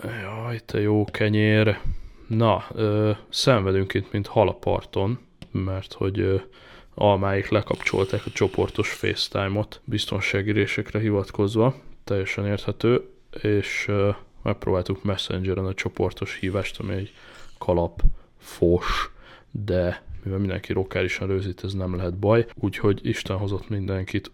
Jaj, te jó kenyér. Na, ö, szenvedünk itt, mint halaparton, mert hogy ö, almáik lekapcsolták a csoportos FaceTime-ot biztonságírésekre hivatkozva, teljesen érthető, és ö, megpróbáltuk Messengeren a csoportos hívást, ami egy kalap fos, de mivel mindenki lokálisan rögzít, ez nem lehet baj, úgyhogy Isten hozott mindenkit.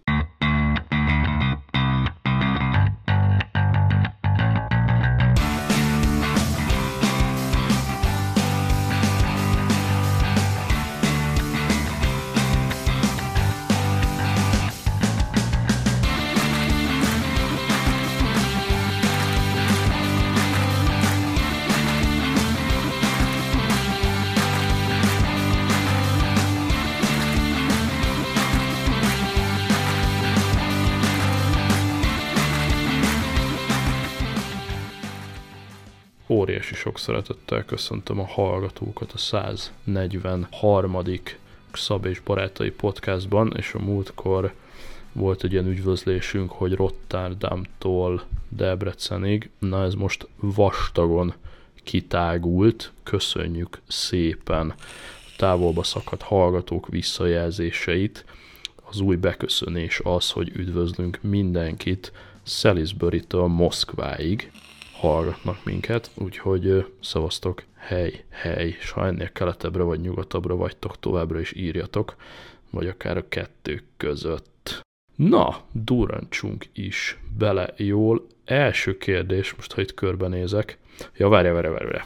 Szeretettel köszöntöm a hallgatókat a 143. Szab és Barátai podcastban, és a múltkor volt egy ilyen üdvözlésünk, hogy Rotterdamtól Debrecenig, na ez most vastagon kitágult, köszönjük szépen távolba szakadt hallgatók visszajelzéseit. Az új beköszönés az, hogy üdvözlünk mindenkit Salisbury-től Moszkváig, hallgatnak minket, úgyhogy szavaztok, hely, hely, és ha ennél keletebbre vagy nyugatabbra vagytok, továbbra is írjatok, vagy akár a kettő között. Na, durancsunk is bele jól. Első kérdés, most ha itt körbenézek. Ja, várja, várja, várja.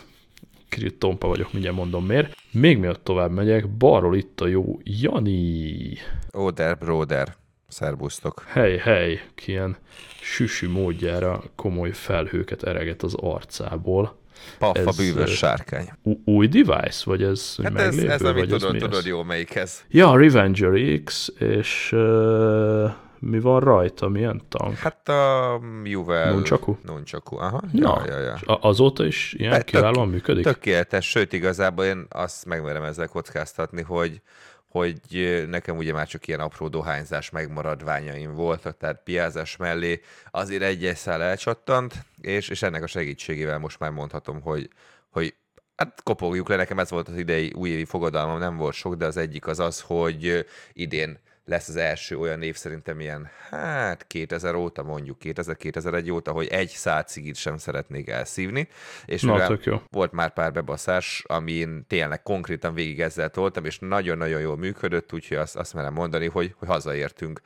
Kicsit tompa vagyok, mindjárt mondom miért. Még mielőtt tovább megyek, balról itt a jó Jani. Oder, broder. Szerbusztok. Hely, hely, ki ilyen süsű módjára komoly felhőket ereget az arcából. Paffa ez, bűvös sárkány. Új device, vagy ez Hát ez, ez amit tudod, tudod jó melyik ez. Ja, Revenger X, és uh, mi van rajta, milyen tank? Hát a Juvel. Nunchaku? Nunchaku, aha. Ja, ja, ja. ja. Azóta is ilyen Be, kiválóan tök, működik? Tökéletes, sőt igazából én azt megmerem ezzel kockáztatni, hogy hogy nekem ugye már csak ilyen apró dohányzás megmaradványaim voltak, tehát piázás mellé azért egy szál elcsattant, és, és ennek a segítségével most már mondhatom, hogy, hogy hát kopogjuk le, nekem ez volt az idei újévi fogadalmam, nem volt sok, de az egyik az az, hogy idén lesz az első olyan év szerintem ilyen, hát 2000 óta mondjuk, 2000-2001 óta, hogy egy száz cigit sem szeretnék elszívni, és Na, jó. volt már pár bebaszás, amin tényleg konkrétan végig ezzel toltam, és nagyon-nagyon jól működött, úgyhogy azt, azt merem mondani, hogy, hogy hazaértünk.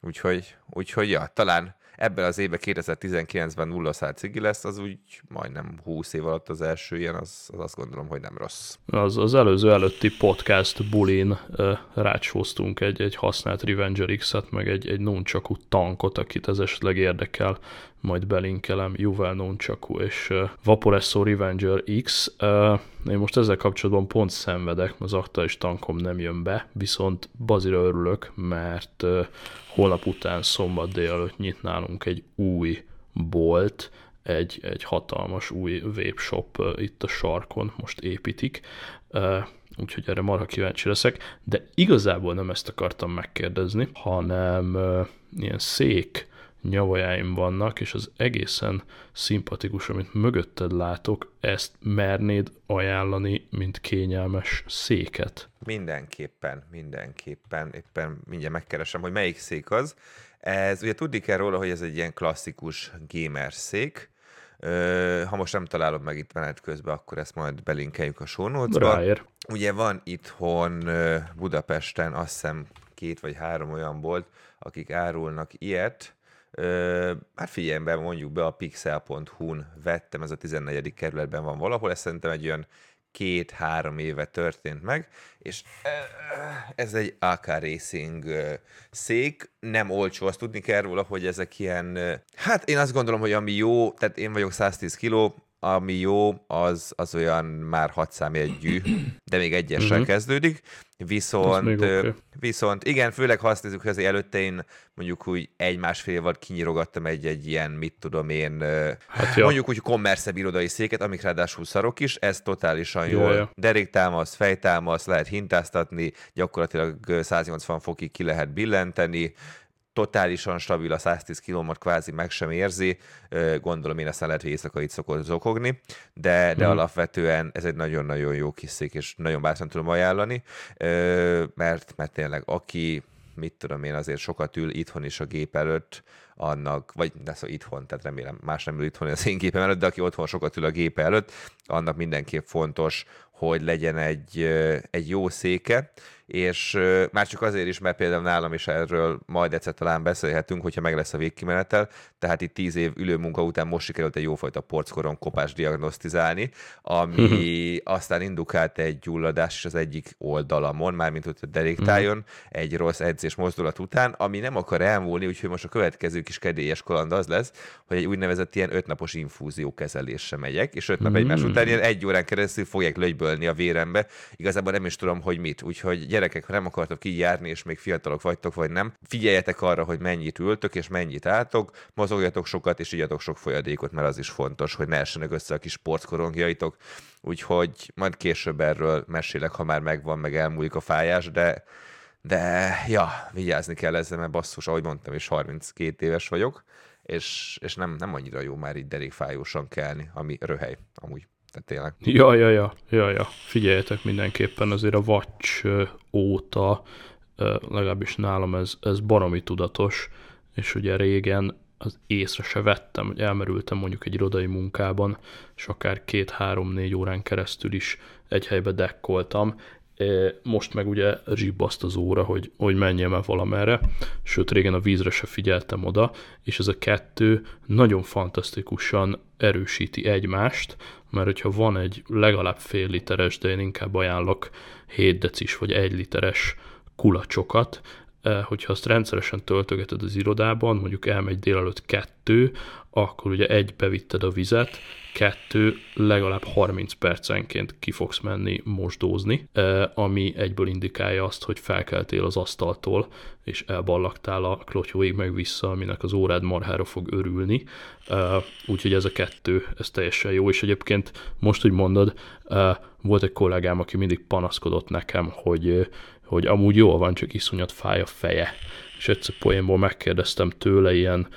Úgyhogy, úgyhogy ja, talán ebben az évben 2019-ben nulla szár cigi lesz, az úgy majdnem 20 év alatt az első ilyen, az, az azt gondolom, hogy nem rossz. Az, az előző előtti podcast bulin uh, rácsóztunk egy, egy használt Revenger X-et, meg egy, egy nunchaku tankot, akit ez esetleg érdekel, majd belinkelem, Juvel Nunchaku és Vaporesso Revenger X. Én most ezzel kapcsolatban pont szenvedek, az aktuális tankom nem jön be, viszont bazira örülök, mert holnap után szombat délelőtt nyit nálunk egy új bolt, egy, egy hatalmas új webshop itt a sarkon, most építik, úgyhogy erre marha kíváncsi leszek, de igazából nem ezt akartam megkérdezni, hanem ilyen szék nyavajáim vannak, és az egészen szimpatikus, amit mögötted látok, ezt mernéd ajánlani, mint kényelmes széket? Mindenképpen, mindenképpen. Éppen mindjárt megkeresem, hogy melyik szék az. Ez, ugye tudni kell róla, hogy ez egy ilyen klasszikus gamer szék, ha most nem találom meg itt menet közben, akkor ezt majd belinkeljük a notes Ugye van itthon Budapesten azt hiszem két vagy három olyan bolt, akik árulnak ilyet, hát figyelembe mondjuk be a pixel.hu-n vettem, ez a 14. kerületben van valahol, ez szerintem egy olyan két-három éve történt meg, és ez egy AK Racing szék, nem olcsó, azt tudni kell róla, hogy ezek ilyen, hát én azt gondolom, hogy ami jó, tehát én vagyok 110 kiló, ami jó, az, az olyan már hat számjegyű, de még egyessel uh-huh. kezdődik, viszont, okay. viszont igen, főleg ha azt nézzük, hogy azért előtte én mondjuk úgy egy-másfél évad kinyirogattam egy-egy ilyen, mit tudom én, hát mondjuk úgy kommerszebb irodai széket, amik ráadásul szarok is, ez totálisan jó, jól ja. deréktámasz, fejtámasz, lehet hintáztatni, gyakorlatilag 180 fokig ki lehet billenteni, totálisan stabil a 110 km kvázi meg sem érzi, gondolom én aztán lehet, hogy éjszaka itt szokott zokogni, de, de hmm. alapvetően ez egy nagyon-nagyon jó kis szék, és nagyon bátran tudom ajánlani, mert, mert tényleg aki mit tudom én, azért sokat ül itthon is a gép előtt, annak, vagy ne szó itthon, tehát remélem más nem ül itthon az én gépem előtt, de aki otthon sokat ül a gép előtt, annak mindenképp fontos, hogy legyen egy, egy jó széke, és már csak azért is, mert például nálam is erről majd egyszer talán beszélhetünk, hogyha meg lesz a végkimenetel, tehát itt tíz év ülő munka után most sikerült egy jófajta porckoron kopás diagnosztizálni, ami aztán indukált egy gyulladás is az egyik oldalamon, mármint ott a deréktájon, uh-huh. egy rossz edzés mozdulat után, ami nem akar elmúlni, úgyhogy most a következő kis kedélyes kaland az lesz, hogy egy úgynevezett ilyen ötnapos infúzió kezelésre megyek, és öt nap egymás után ilyen egy órán keresztül fogják lögybölni a vérembe. Igazából nem is tudom, hogy mit. Úgyhogy gyerekek, ha nem akartok így járni, és még fiatalok vagytok, vagy nem, figyeljetek arra, hogy mennyit ültök, és mennyit álltok, mozogjatok sokat, és igyatok sok folyadékot, mert az is fontos, hogy ne essenek össze a kis sportkorongjaitok. Úgyhogy majd később erről mesélek, ha már megvan, meg elmúlik a fájás, de de ja, vigyázni kell ezzel, mert basszus, ahogy mondtam, és 32 éves vagyok, és, és nem, nem annyira jó már így derékfájósan kelni, ami röhely amúgy. Tehát tényleg. Ja, ja, ja, ja, ja. Figyeljetek mindenképpen azért a vacs óta, legalábbis nálam ez, ez baromi tudatos, és ugye régen az észre se vettem, hogy elmerültem mondjuk egy irodai munkában, és akár két-három-négy órán keresztül is egy helybe dekkoltam, most meg ugye zsibbaszt az óra, hogy, hogy menjem el valamerre, sőt régen a vízre se figyeltem oda, és ez a kettő nagyon fantasztikusan erősíti egymást, mert hogyha van egy legalább fél literes, de én inkább ajánlok 7 decis vagy 1 literes kulacsokat, hogyha azt rendszeresen töltögeted az irodában, mondjuk elmegy délelőtt kettő, akkor ugye egy bevitted a vizet, kettő legalább 30 percenként ki fogsz menni mosdózni, ami egyből indikálja azt, hogy felkeltél az asztaltól, és elballagtál a klotyóig meg vissza, aminek az órád marhára fog örülni. Úgyhogy ez a kettő, ez teljesen jó, és egyébként most, hogy mondod, volt egy kollégám, aki mindig panaszkodott nekem, hogy, hogy amúgy jól van, csak iszonyat fáj a feje. És egyszer poénból megkérdeztem tőle ilyen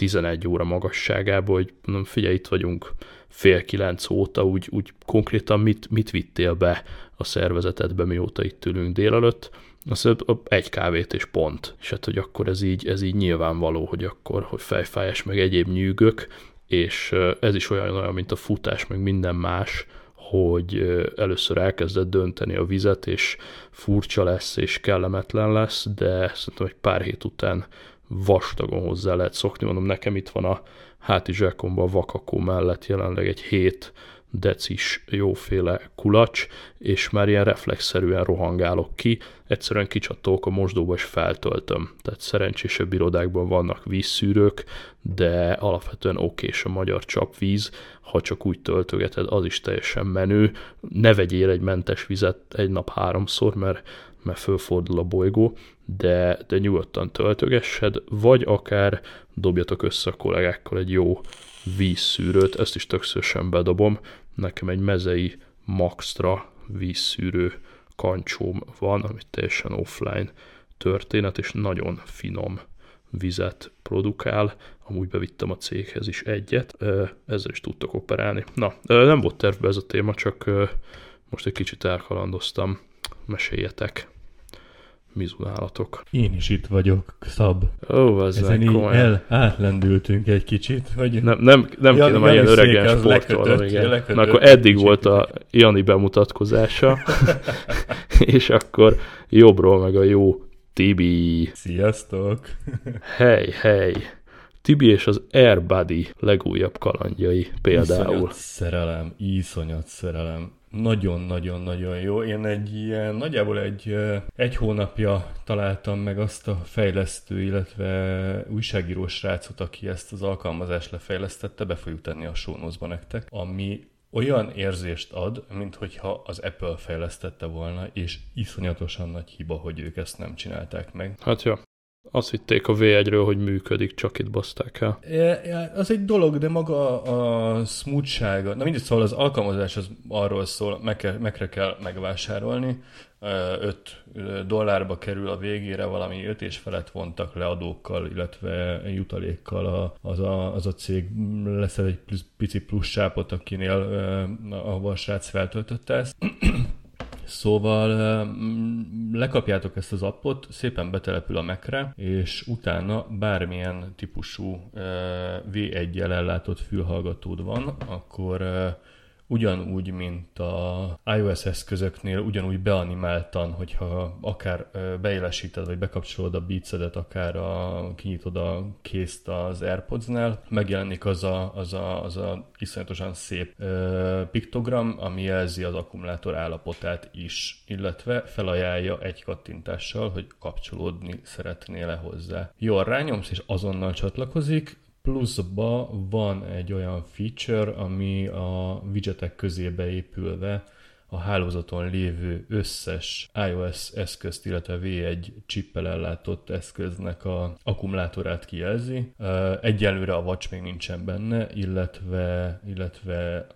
11 óra magasságából, hogy mondom, figyelj, itt vagyunk fél kilenc óta, úgy, úgy konkrétan mit, mit vittél be a szervezetedbe, mióta itt ülünk délelőtt, azt egy kávét és pont. És hát, hogy akkor ez így, ez így nyilvánvaló, hogy akkor, hogy fejfájás, meg egyéb nyűgök, és ez is olyan, olyan, mint a futás, meg minden más, hogy először elkezded dönteni a vizet, és furcsa lesz, és kellemetlen lesz, de szerintem egy pár hét után vastagon hozzá lehet szokni. Mondom, nekem itt van a hátizsákomban a vakakó mellett jelenleg egy 7 decis jóféle kulacs, és már ilyen reflexzerűen rohangálok ki, egyszerűen kicsatolok a mosdóba és feltöltöm. Tehát szerencsésebb irodákban vannak vízszűrők, de alapvetően okés a magyar csapvíz, ha csak úgy töltögeted, az is teljesen menő. Ne vegyél egy mentes vizet egy nap háromszor, mert mert fölfordul a bolygó, de, de nyugodtan töltögessed, vagy akár dobjatok össze a kollégákkal egy jó vízszűrőt, ezt is többszörösen bedobom, nekem egy mezei Maxtra vízszűrő kancsóm van, ami teljesen offline történet, és nagyon finom vizet produkál, amúgy bevittem a céghez is egyet, ezzel is tudtok operálni. Na, nem volt tervbe ez a téma, csak most egy kicsit elkalandoztam. Meséljetek mizunálatok. Én is itt vagyok, Szab. Ó, az Ezen így el, átlendültünk egy kicsit. Vagy... Nem, nem, nem Jan, kéne már ilyen öregen sportolni. Igen. Na, akkor eddig volt a Jani bemutatkozása, és akkor jobbról meg a jó Tibi. Sziasztok! Hely, hely! Tibi és az Airbuddy legújabb kalandjai például. Iszonyat szerelem, iszonyat szerelem nagyon-nagyon-nagyon jó. Én egy ilyen, nagyjából egy, egy hónapja találtam meg azt a fejlesztő, illetve újságíró srácot, aki ezt az alkalmazást lefejlesztette, be fogjuk tenni a show nektek, ami olyan érzést ad, mint hogyha az Apple fejlesztette volna, és iszonyatosan nagy hiba, hogy ők ezt nem csinálták meg. Hát jó. Azt hitték a V1-ről, hogy működik, csak itt baszták el. Ja, az egy dolog, de maga a smoothsága, na mindegy, szóval az alkalmazás az arról szól, meg kell, megre kell megvásárolni, 5 dollárba kerül a végére, valami 5 és felett vontak le adókkal, illetve jutalékkal az a, az a cég lesz egy plusz, pici plusz sápot, akinél a srác feltöltötte ezt. Szóval lekapjátok ezt az appot, szépen betelepül a Mac-re, és utána bármilyen típusú V1-jel ellátott fülhallgatód van, akkor ugyanúgy, mint a iOS eszközöknél, ugyanúgy beanimáltan, hogyha akár beélesíted, vagy bekapcsolod a beatsedet, akár a, kinyitod a készt az AirPods-nál, megjelenik az a, az a, az a iszonyatosan szép ö, piktogram, ami jelzi az akkumulátor állapotát is, illetve felajánlja egy kattintással, hogy kapcsolódni szeretnél-e hozzá. Jól rányomsz, és azonnal csatlakozik, pluszba van egy olyan feature, ami a widgetek közébe épülve a hálózaton lévő összes iOS eszközt, illetve V1 chippel ellátott eszköznek a akkumulátorát kijelzi. Egyelőre a Watch még nincsen benne, illetve, illetve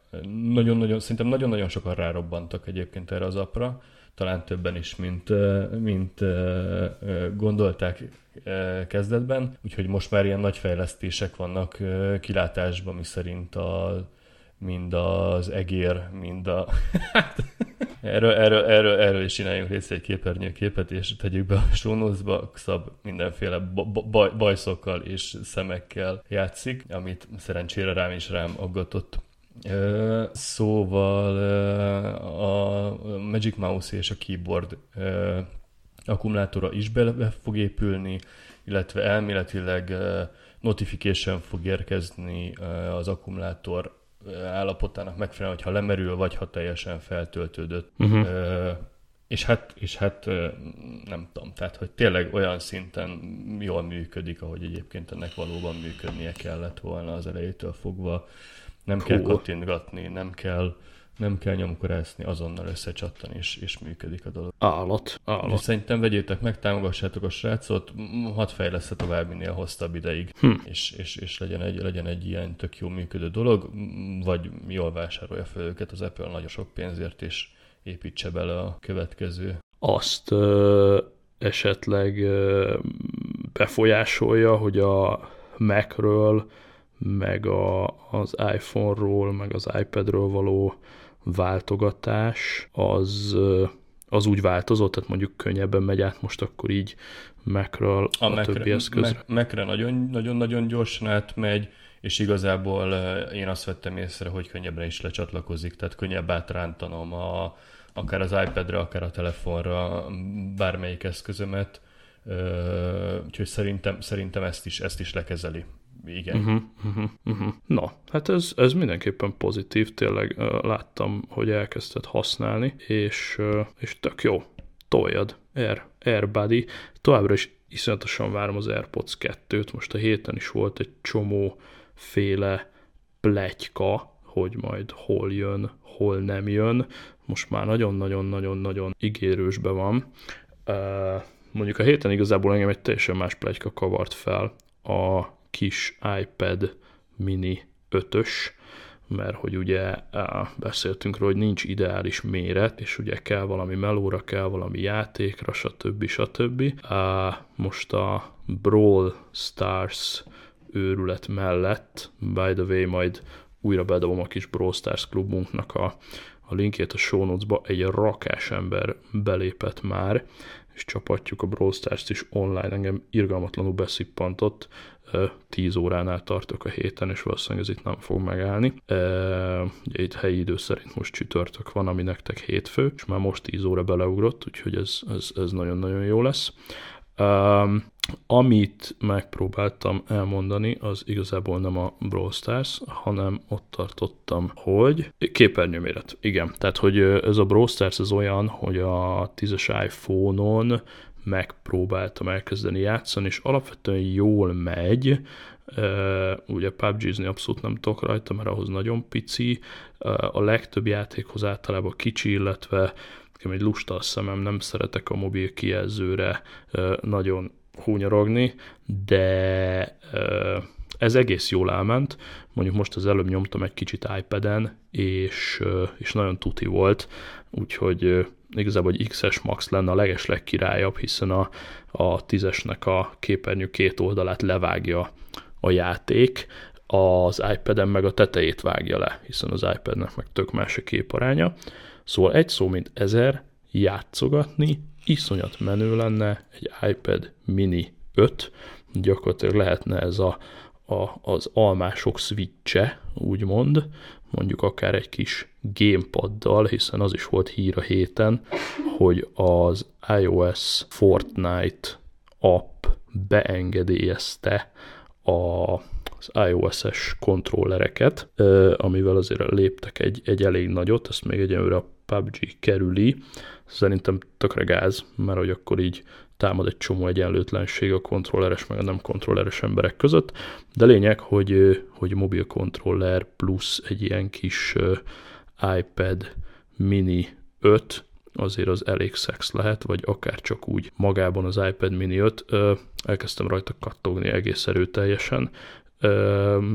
nagyon-nagyon, szerintem nagyon-nagyon sokan rárobbantak egyébként erre az apra, talán többen is, mint, mint gondolták kezdetben, úgyhogy most már ilyen nagy fejlesztések vannak kilátásban, mi szerint a, mind az egér, mind a... erről, erről, erről, erről is csináljunk részt egy képernyőképet, és tegyük be a sónuszba, Szab mindenféle baj, bajszokkal és szemekkel játszik, amit szerencsére rám is rám aggatott Szóval a Magic Mouse és a keyboard akkumulátora is bele fog épülni, illetve elméletileg notification fog érkezni az akkumulátor állapotának megfelelően, hogyha lemerül, vagy ha teljesen feltöltődött. Uh-huh. És hát, és hát nem tudom, tehát hogy tényleg olyan szinten jól működik, ahogy egyébként ennek valóban működnie kellett volna az elejétől fogva nem cool. kell kattintgatni, nem kell, nem kell nyomkorászni, azonnal összecsattan, és, és működik a dolog. Állat, állat. És szerintem vegyétek meg, támogassátok a srácot, hadd fejlesz tovább minél hosszabb ideig, hm. és, és, és legyen, egy, legyen egy ilyen tök jó működő dolog, vagy jól vásárolja fel őket az Apple nagyon sok pénzért, és építse bele a következő. Azt ö, esetleg ö, befolyásolja, hogy a Macről meg a, az iPhone-ról, meg az iPad-ről való váltogatás, az, az úgy változott, tehát mondjuk könnyebben megy át most akkor így Mac-ről a, a többi eszközre. Mac-re nagyon-nagyon gyorsan átmegy, és igazából én azt vettem észre, hogy könnyebben is lecsatlakozik, tehát könnyebb átrántanom a, akár az iPad-re, akár a telefonra bármelyik eszközömet, úgyhogy szerintem, szerintem ezt is, ezt is lekezeli igen. Uh-huh, uh-huh, uh-huh. Na, hát ez, ez mindenképpen pozitív, tényleg uh, láttam, hogy elkezdted használni, és, uh, és tök jó. Toljad, Air, AirBuddy. Továbbra is iszonyatosan várom az AirPods 2-t, most a héten is volt egy csomó féle pletyka, hogy majd hol jön, hol nem jön. Most már nagyon-nagyon-nagyon-nagyon ígérősbe van. Uh, mondjuk a héten igazából engem egy teljesen más plegyka kavart fel. A kis iPad mini 5-ös, mert hogy ugye beszéltünk róla, hogy nincs ideális méret, és ugye kell valami melóra, kell valami játékra, stb. stb. Most a Brawl Stars őrület mellett, by the way, majd újra bedobom a kis Brawl Stars klubunknak a, a linkjét a show notes-ba, egy rakás ember belépett már, és csapatjuk a Brawl Stars-t is online, engem irgalmatlanul beszippantott, 10 óránál tartok a héten, és valószínűleg ez itt nem fog megállni. Ugye itt helyi idő szerint most csütörtök van, ami nektek hétfő, és már most 10 óra beleugrott, úgyhogy ez, ez, ez nagyon-nagyon jó lesz. Um, amit megpróbáltam elmondani, az igazából nem a Brawl Stars, hanem ott tartottam, hogy képernyőméret. Igen, tehát hogy ez a Brawl Stars az olyan, hogy a 10-es iPhone-on megpróbáltam elkezdeni játszani, és alapvetően jól megy, Uh, ugye PUBG-zni abszolút nem tudok rajta, mert ahhoz nagyon pici, uh, a legtöbb játékhoz általában kicsi, illetve nekem egy lusta a szemem, nem szeretek a mobil kijelzőre nagyon húnyarogni, de ez egész jól elment. Mondjuk most az előbb nyomtam egy kicsit iPad-en, és, és nagyon tuti volt, úgyhogy igazából egy XS Max lenne a leges legkirályabb, hiszen a, a 10-esnek a képernyő két oldalát levágja a játék, az iPad-en meg a tetejét vágja le, hiszen az iPad-nek meg tök más a képaránya. Szóval egy szó, mint ezer, játszogatni, iszonyat menő lenne egy iPad mini 5, gyakorlatilag lehetne ez a, a, az almások switche, úgymond, mondjuk akár egy kis gamepaddal, hiszen az is volt hír a héten, hogy az iOS Fortnite app beengedélyezte a az iOS-es kontrollereket, amivel azért léptek egy, egy elég nagyot, ezt még egyenlőre a PUBG kerüli. Szerintem tökre gáz, mert hogy akkor így támad egy csomó egyenlőtlenség a kontrolleres meg a nem kontrolleres emberek között, de lényeg, hogy, hogy mobil kontroller plusz egy ilyen kis iPad mini 5, azért az elég szex lehet, vagy akár csak úgy magában az iPad mini 5, elkezdtem rajta kattogni egész erőteljesen,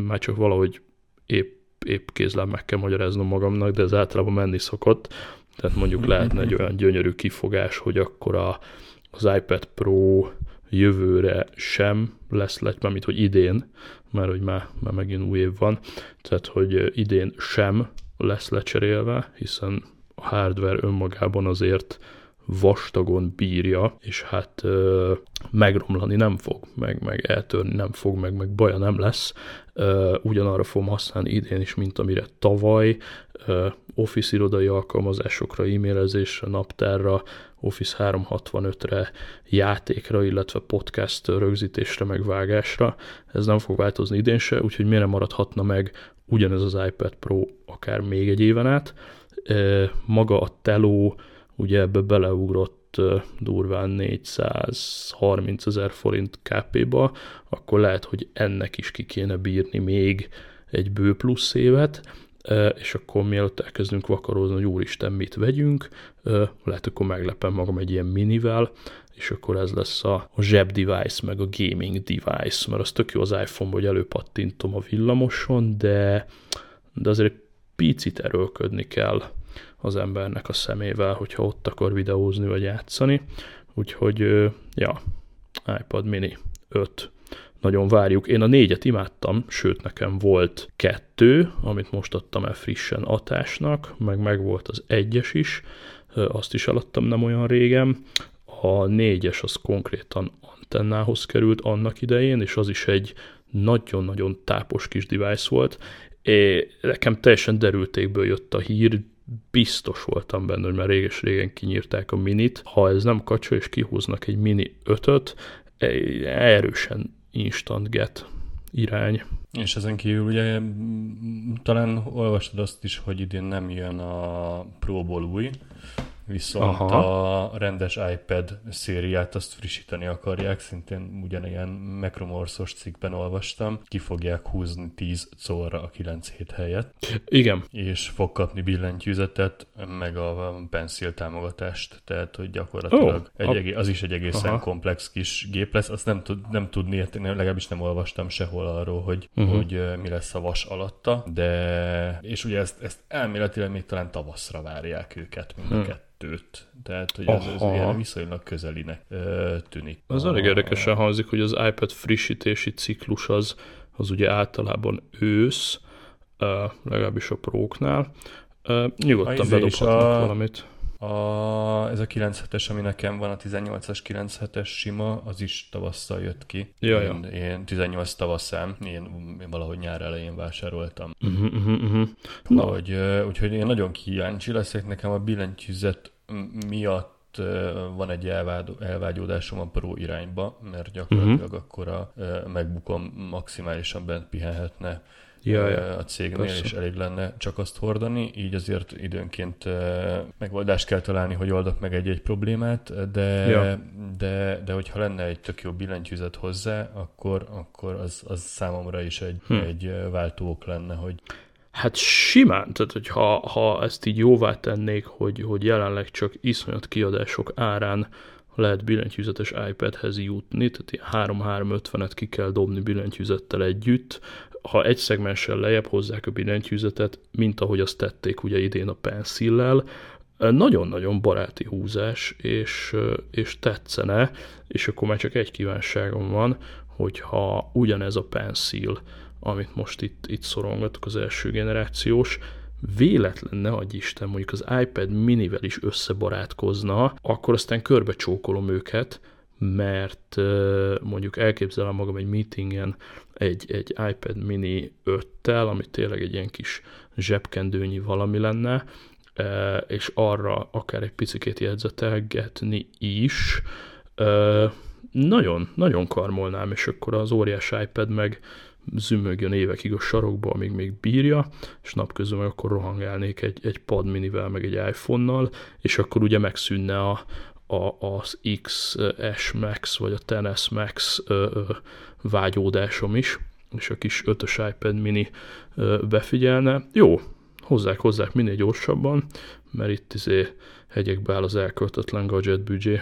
már csak valahogy épp, épp kézlem meg kell magyaráznom magamnak, de ez általában menni szokott, tehát mondjuk lehetne egy olyan gyönyörű kifogás, hogy akkor a, az iPad Pro jövőre sem lesz lett, mint hogy idén, mert hogy már, már megint új év van, tehát hogy idén sem lesz lecserélve, hiszen a hardware önmagában azért vastagon bírja, és hát ö, megromlani nem fog, meg, meg eltörni nem fog, meg, meg baja nem lesz. Ugyanarra fogom használni idén is, mint amire tavaly, Office irodai alkalmazásokra, e-mailezésre, naptárra, Office 365-re, játékra, illetve podcast rögzítésre, meg vágásra. Ez nem fog változni idén se, úgyhogy miért nem maradhatna meg ugyanez az iPad Pro akár még egy éven át. Maga a teló ugye ebbe beleugrott durván 430 ezer forint KP-ba, akkor lehet, hogy ennek is ki kéne bírni még egy bő plusz évet, és akkor mielőtt elkezdünk vakarozni, hogy úristen, mit vegyünk, lehet akkor meglepem magam egy ilyen minivel, és akkor ez lesz a, a zseb device, meg a gaming device, mert az tök jó az iPhone, hogy előpattintom a villamoson, de, de azért picit erőlködni kell az embernek a szemével, hogyha ott akar videózni vagy játszani. Úgyhogy, ja, iPad mini 5 nagyon várjuk. Én a négyet imádtam, sőt nekem volt kettő, amit most adtam el frissen atásnak, meg meg volt az egyes is, azt is eladtam nem olyan régen. A négyes az konkrétan antennához került annak idején, és az is egy nagyon-nagyon tápos kis device volt. É, nekem teljesen derültékből jött a hír, biztos voltam benne, hogy már réges-régen kinyírták a minit. Ha ez nem kacsa, és kihúznak egy mini 5-öt, erősen instant get irány. És ezen kívül ugye talán olvastad azt is, hogy idén nem jön a Pro-ból új, viszont Aha. a rendes iPad szériát azt frissíteni akarják, szintén ugyanilyen Macromorsos cikkben olvastam, ki fogják húzni 10 szóra a 9 hét helyett. Igen. És fog kapni billentyűzetet, meg a pencil támogatást, tehát hogy gyakorlatilag oh, egy, egész, az is egy egészen Aha. komplex kis gép lesz, azt nem, tud, nem tudni, legalábbis nem olvastam sehol arról, hogy, uh-huh. hogy mi lesz a vas alatta, de és ugye ezt, ezt elméletileg még talán tavaszra várják őket mind a hmm kettőt. Tehát, hogy ez, ez ilyen viszonylag közelinek ö, tűnik. Az elég érdekesen hangzik, hogy az iPad frissítési ciklus az, az ugye általában ősz, legalábbis a próknál. Nyugodtan bedobhatnak a... valamit. A, ez a 97-es, ami nekem van, a 18-as, 97-es sima, az is tavasszal jött ki. Ja, én, én 18 tavaszán, én, én valahogy nyár elején vásároltam. Uh-huh, uh-huh, uh-huh. Hogy, úgyhogy én nagyon kíváncsi leszek, nekem a billentyűzet miatt van egy elvágyódásom a Pro irányba, mert gyakorlatilag uh-huh. akkor a megbukom maximálisan bent pihenhetne ja, ja. a cégnél, Persze. és elég lenne csak azt hordani, így azért időnként megoldást kell találni, hogy oldok meg egy-egy problémát, de, ja. de, de hogyha lenne egy tök jó billentyűzet hozzá, akkor, akkor az, az számomra is egy, hm. egy váltóok lenne, hogy Hát simán, tehát hogy ha, ha ezt így jóvá tennék, hogy, hogy jelenleg csak iszonyat kiadások árán lehet billentyűzetes iPadhez jutni, tehát 3-350-et ki kell dobni billentyűzettel együtt, ha egy szegmenssel lejjebb hozzák a billentyűzetet, mint ahogy azt tették ugye idén a pencillel, nagyon-nagyon baráti húzás, és, és tetszene, és akkor már csak egy kívánságom van, hogyha ugyanez a pencil, amit most itt, itt szorongatok, az első generációs, véletlen, ne adj Isten, mondjuk az iPad minivel is összebarátkozna, akkor aztán körbe csókolom őket, mert mondjuk elképzelem magam egy meetingen egy, egy iPad mini 5-tel, ami tényleg egy ilyen kis zsebkendőnyi valami lenne, és arra akár egy picit jegyzetelgetni is, nagyon, nagyon karmolnám, és akkor az óriás iPad meg zümögjön évekig a sarokba, amíg még bírja, és napközben akkor rohangálnék egy, egy pad minivel, meg egy iPhone-nal, és akkor ugye megszűnne a, a, az XS Max, vagy a XS Max ö, ö, vágyódásom is, és a kis 5-ös iPad mini befigyelne. Jó, hozzák, hozzák minél gyorsabban, mert itt izé hegyekbe áll az elköltetlen gadget büdzsé.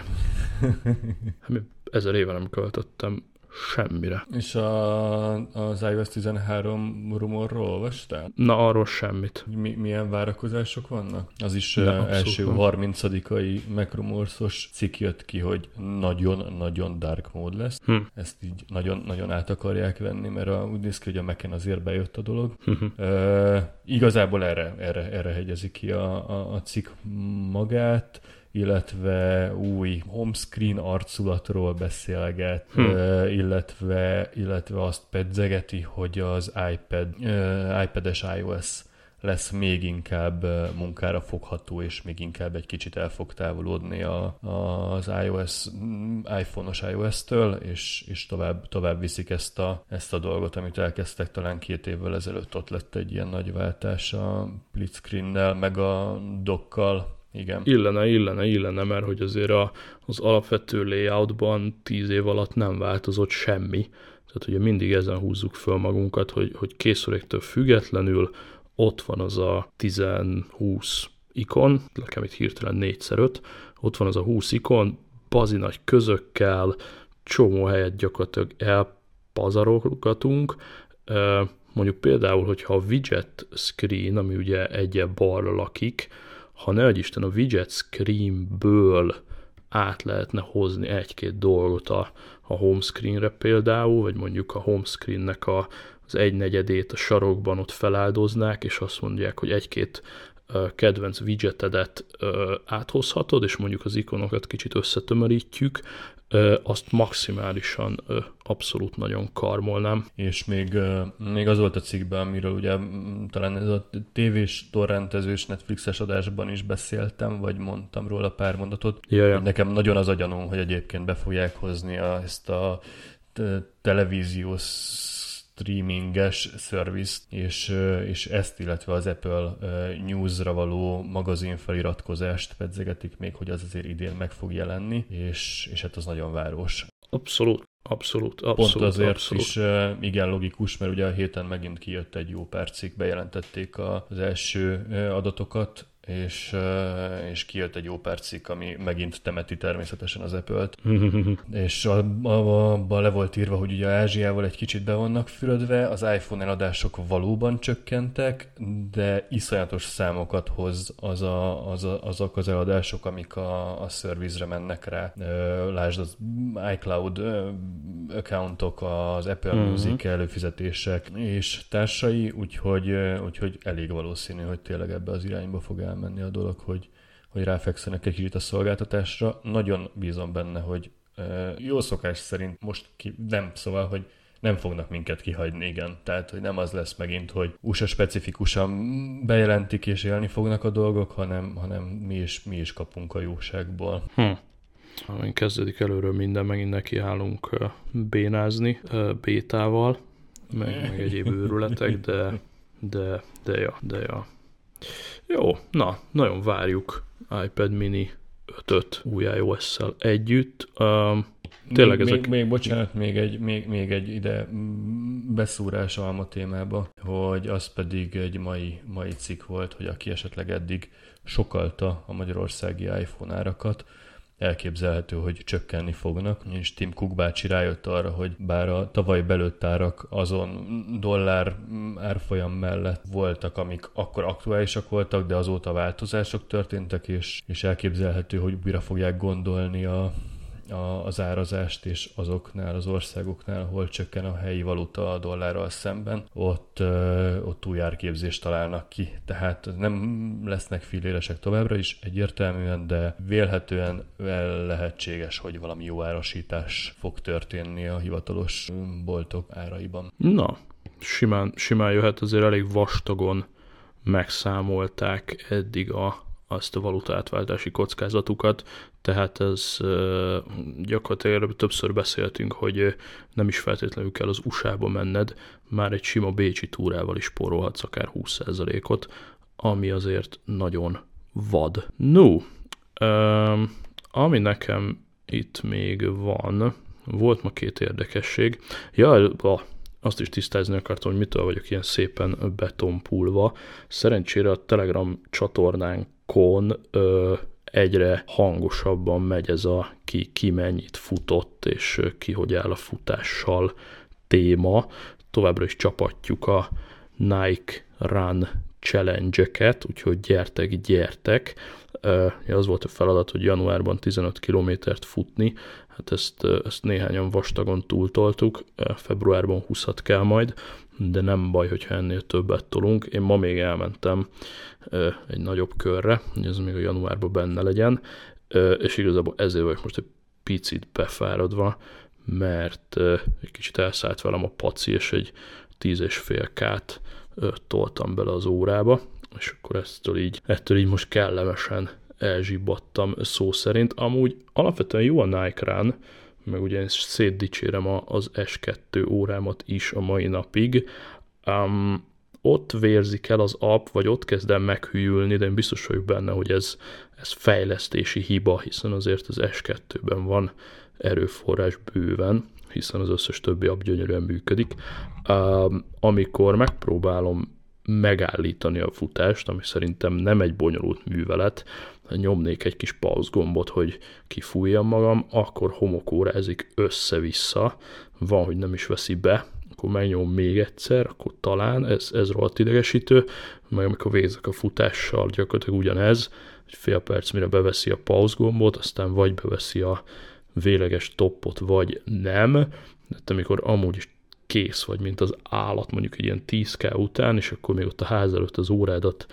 Hát ezer éve nem költöttem Semmire. És a, az iOS 13 rumorról olvastál? Na, arról semmit. Mi, milyen várakozások vannak? Az is De, első 30-ai MacRumorsos cikk jött ki, hogy nagyon-nagyon dark mód lesz. Hm. Ezt így nagyon-nagyon át akarják venni, mert a, úgy néz ki, hogy a Mac-en azért bejött a dolog. Hm. Uh, igazából erre, erre, erre hegyezi ki a, a, a cikk magát illetve új homescreen arculatról beszélget, hm. illetve, illetve azt pedzegeti, hogy az iPad, iPad-es iOS lesz még inkább munkára fogható, és még inkább egy kicsit el fog távolodni a, a, az iOS, iPhone-os iOS-től, és, és tovább, tovább viszik ezt a, ezt a dolgot, amit elkezdtek talán két évvel ezelőtt, ott lett egy ilyen nagy váltás a Blitzscreen-nel, meg a dokkal, igen. Illene, illene, illene, mert hogy azért a, az alapvető layoutban tíz év alatt nem változott semmi. Tehát ugye mindig ezen húzzuk föl magunkat, hogy, hogy készüléktől függetlenül ott van az a 10-20 ikon, nekem itt hirtelen 4x5, ott van az a 20 ikon, bazi nagy közökkel, csomó helyet gyakorlatilag elpazarolgatunk. Mondjuk például, hogyha a widget screen, ami ugye egyel balra lakik, ha ne Isten a widget screenből át lehetne hozni egy-két dolgot a, a home screenre például, vagy mondjuk a home screennek a, az egynegyedét a sarokban ott feláldoznák, és azt mondják, hogy egy-két kedvenc widgetedet áthozhatod, és mondjuk az ikonokat kicsit összetömörítjük, azt maximálisan abszolút nagyon karmolnám. És még, még az volt a cikkben, amiről ugye talán ez a tévés torrentezős Netflixes adásban is beszéltem, vagy mondtam róla pár mondatot. Jaja. Nekem nagyon az a gyanúm, hogy egyébként be fogják hozni a, ezt a televíziós streaminges szervizt, és, és ezt, illetve az Apple News-ra való magazin feliratkozást pedzegetik még, hogy az azért idén meg fog jelenni, és, és hát az nagyon város. Abszolút. Abszolút, abszolút. Pont azért abszolút. is igen logikus, mert ugye a héten megint kijött egy jó pár cikk, bejelentették az első adatokat, és, és kijött egy jó percig, ami megint temeti természetesen az Apple-t. és abban le volt írva, hogy ugye Ázsiával egy kicsit be vannak fürödve, az iPhone eladások valóban csökkentek, de iszonyatos számokat hoz az a, az a, azok az eladások, amik a, a szervizre mennek rá. Lásd az iCloud accountok, az Apple uh-huh. Music előfizetések és társai, úgyhogy, úgyhogy elég valószínű, hogy tényleg ebbe az irányba fog el menni a dolog, hogy, hogy ráfekszenek egy kicsit a szolgáltatásra. Nagyon bízom benne, hogy jó szokás szerint most ki, nem, szóval, hogy nem fognak minket kihagyni, igen. Tehát, hogy nem az lesz megint, hogy USA specifikusan bejelentik és élni fognak a dolgok, hanem, hanem mi, is, mi is kapunk a jóságból. Hm. Amint kezdődik előről minden, megint nekiállunk bénázni bétával, meg, meg egyéb őrületek, de, de, de ja, de ja. Jó, na, nagyon várjuk iPad mini 5-öt új iOS-szel együtt. Um, tényleg még, ezek... még, még, bocsánat, még egy, még, még egy ide beszúrás alma témába, hogy az pedig egy mai, mai cikk volt, hogy aki esetleg eddig sokalta a magyarországi iPhone árakat, elképzelhető, hogy csökkenni fognak, és Tim Cook bácsi rájött arra, hogy bár a tavaly belőtt árak azon dollár árfolyam mellett voltak, amik akkor aktuálisak voltak, de azóta változások történtek, és, és elképzelhető, hogy újra fogják gondolni a, a, az árazást, és azoknál az országoknál, ahol csökken a helyi valuta a dollárral szemben, ott, ott új árképzést találnak ki. Tehát nem lesznek filélesek továbbra is egyértelműen, de vélhetően lehetséges, hogy valami jó árasítás fog történni a hivatalos boltok áraiban. Na, simán, simán jöhet, azért elég vastagon megszámolták eddig a azt a valutátváltási kockázatukat, tehát ez gyakorlatilag többször beszéltünk, hogy nem is feltétlenül kell az USA-ba menned, már egy sima Bécsi túrával is spórolhatsz akár 20%-ot, ami azért nagyon vad. No, ami nekem itt még van, volt ma két érdekesség. Ja, azt is tisztázni akartam, hogy mitől vagyok ilyen szépen betonpulva. Szerencsére a Telegram csatornánk kon ö, egyre hangosabban megy ez a ki, ki mennyit futott, és ki hogy áll a futással téma. Továbbra is csapatjuk a Nike Run challenge-eket, úgyhogy gyertek, gyertek. Az volt a feladat, hogy januárban 15 kilométert futni, hát ezt, ezt néhányan vastagon túltoltuk, februárban 20 kell majd, de nem baj, hogyha ennél többet tolunk. Én ma még elmentem egy nagyobb körre, hogy ez még a januárban benne legyen, és igazából ezért vagyok most egy picit befáradva, mert egy kicsit elszállt velem a paci, és egy tíz és fél kát toltam bele az órába, és akkor ettől így, ettől így most kellemesen elzsibbattam szó szerint. Amúgy alapvetően jó a Nike Run, meg ugye szétdicsérem az S2 órámat is a mai napig. Um, ott vérzik el az app, vagy ott kezd meghűlni, de én biztos vagyok benne, hogy ez, ez fejlesztési hiba, hiszen azért az S2-ben van erőforrás bőven, hiszen az összes többi app gyönyörűen működik. Um, amikor megpróbálom megállítani a futást, ami szerintem nem egy bonyolult művelet, nyomnék egy kis pauzgombot, hogy kifújjam magam, akkor homokórázik össze-vissza, van, hogy nem is veszi be, akkor megnyom még egyszer, akkor talán ez, ez rohadt idegesítő, meg amikor végzek a futással, gyakorlatilag ugyanez, egy fél perc mire beveszi a pauzgombot, aztán vagy beveszi a véleges toppot, vagy nem, de amikor amúgy is kész vagy, mint az állat mondjuk egy ilyen 10k után, és akkor még ott a ház előtt az órádat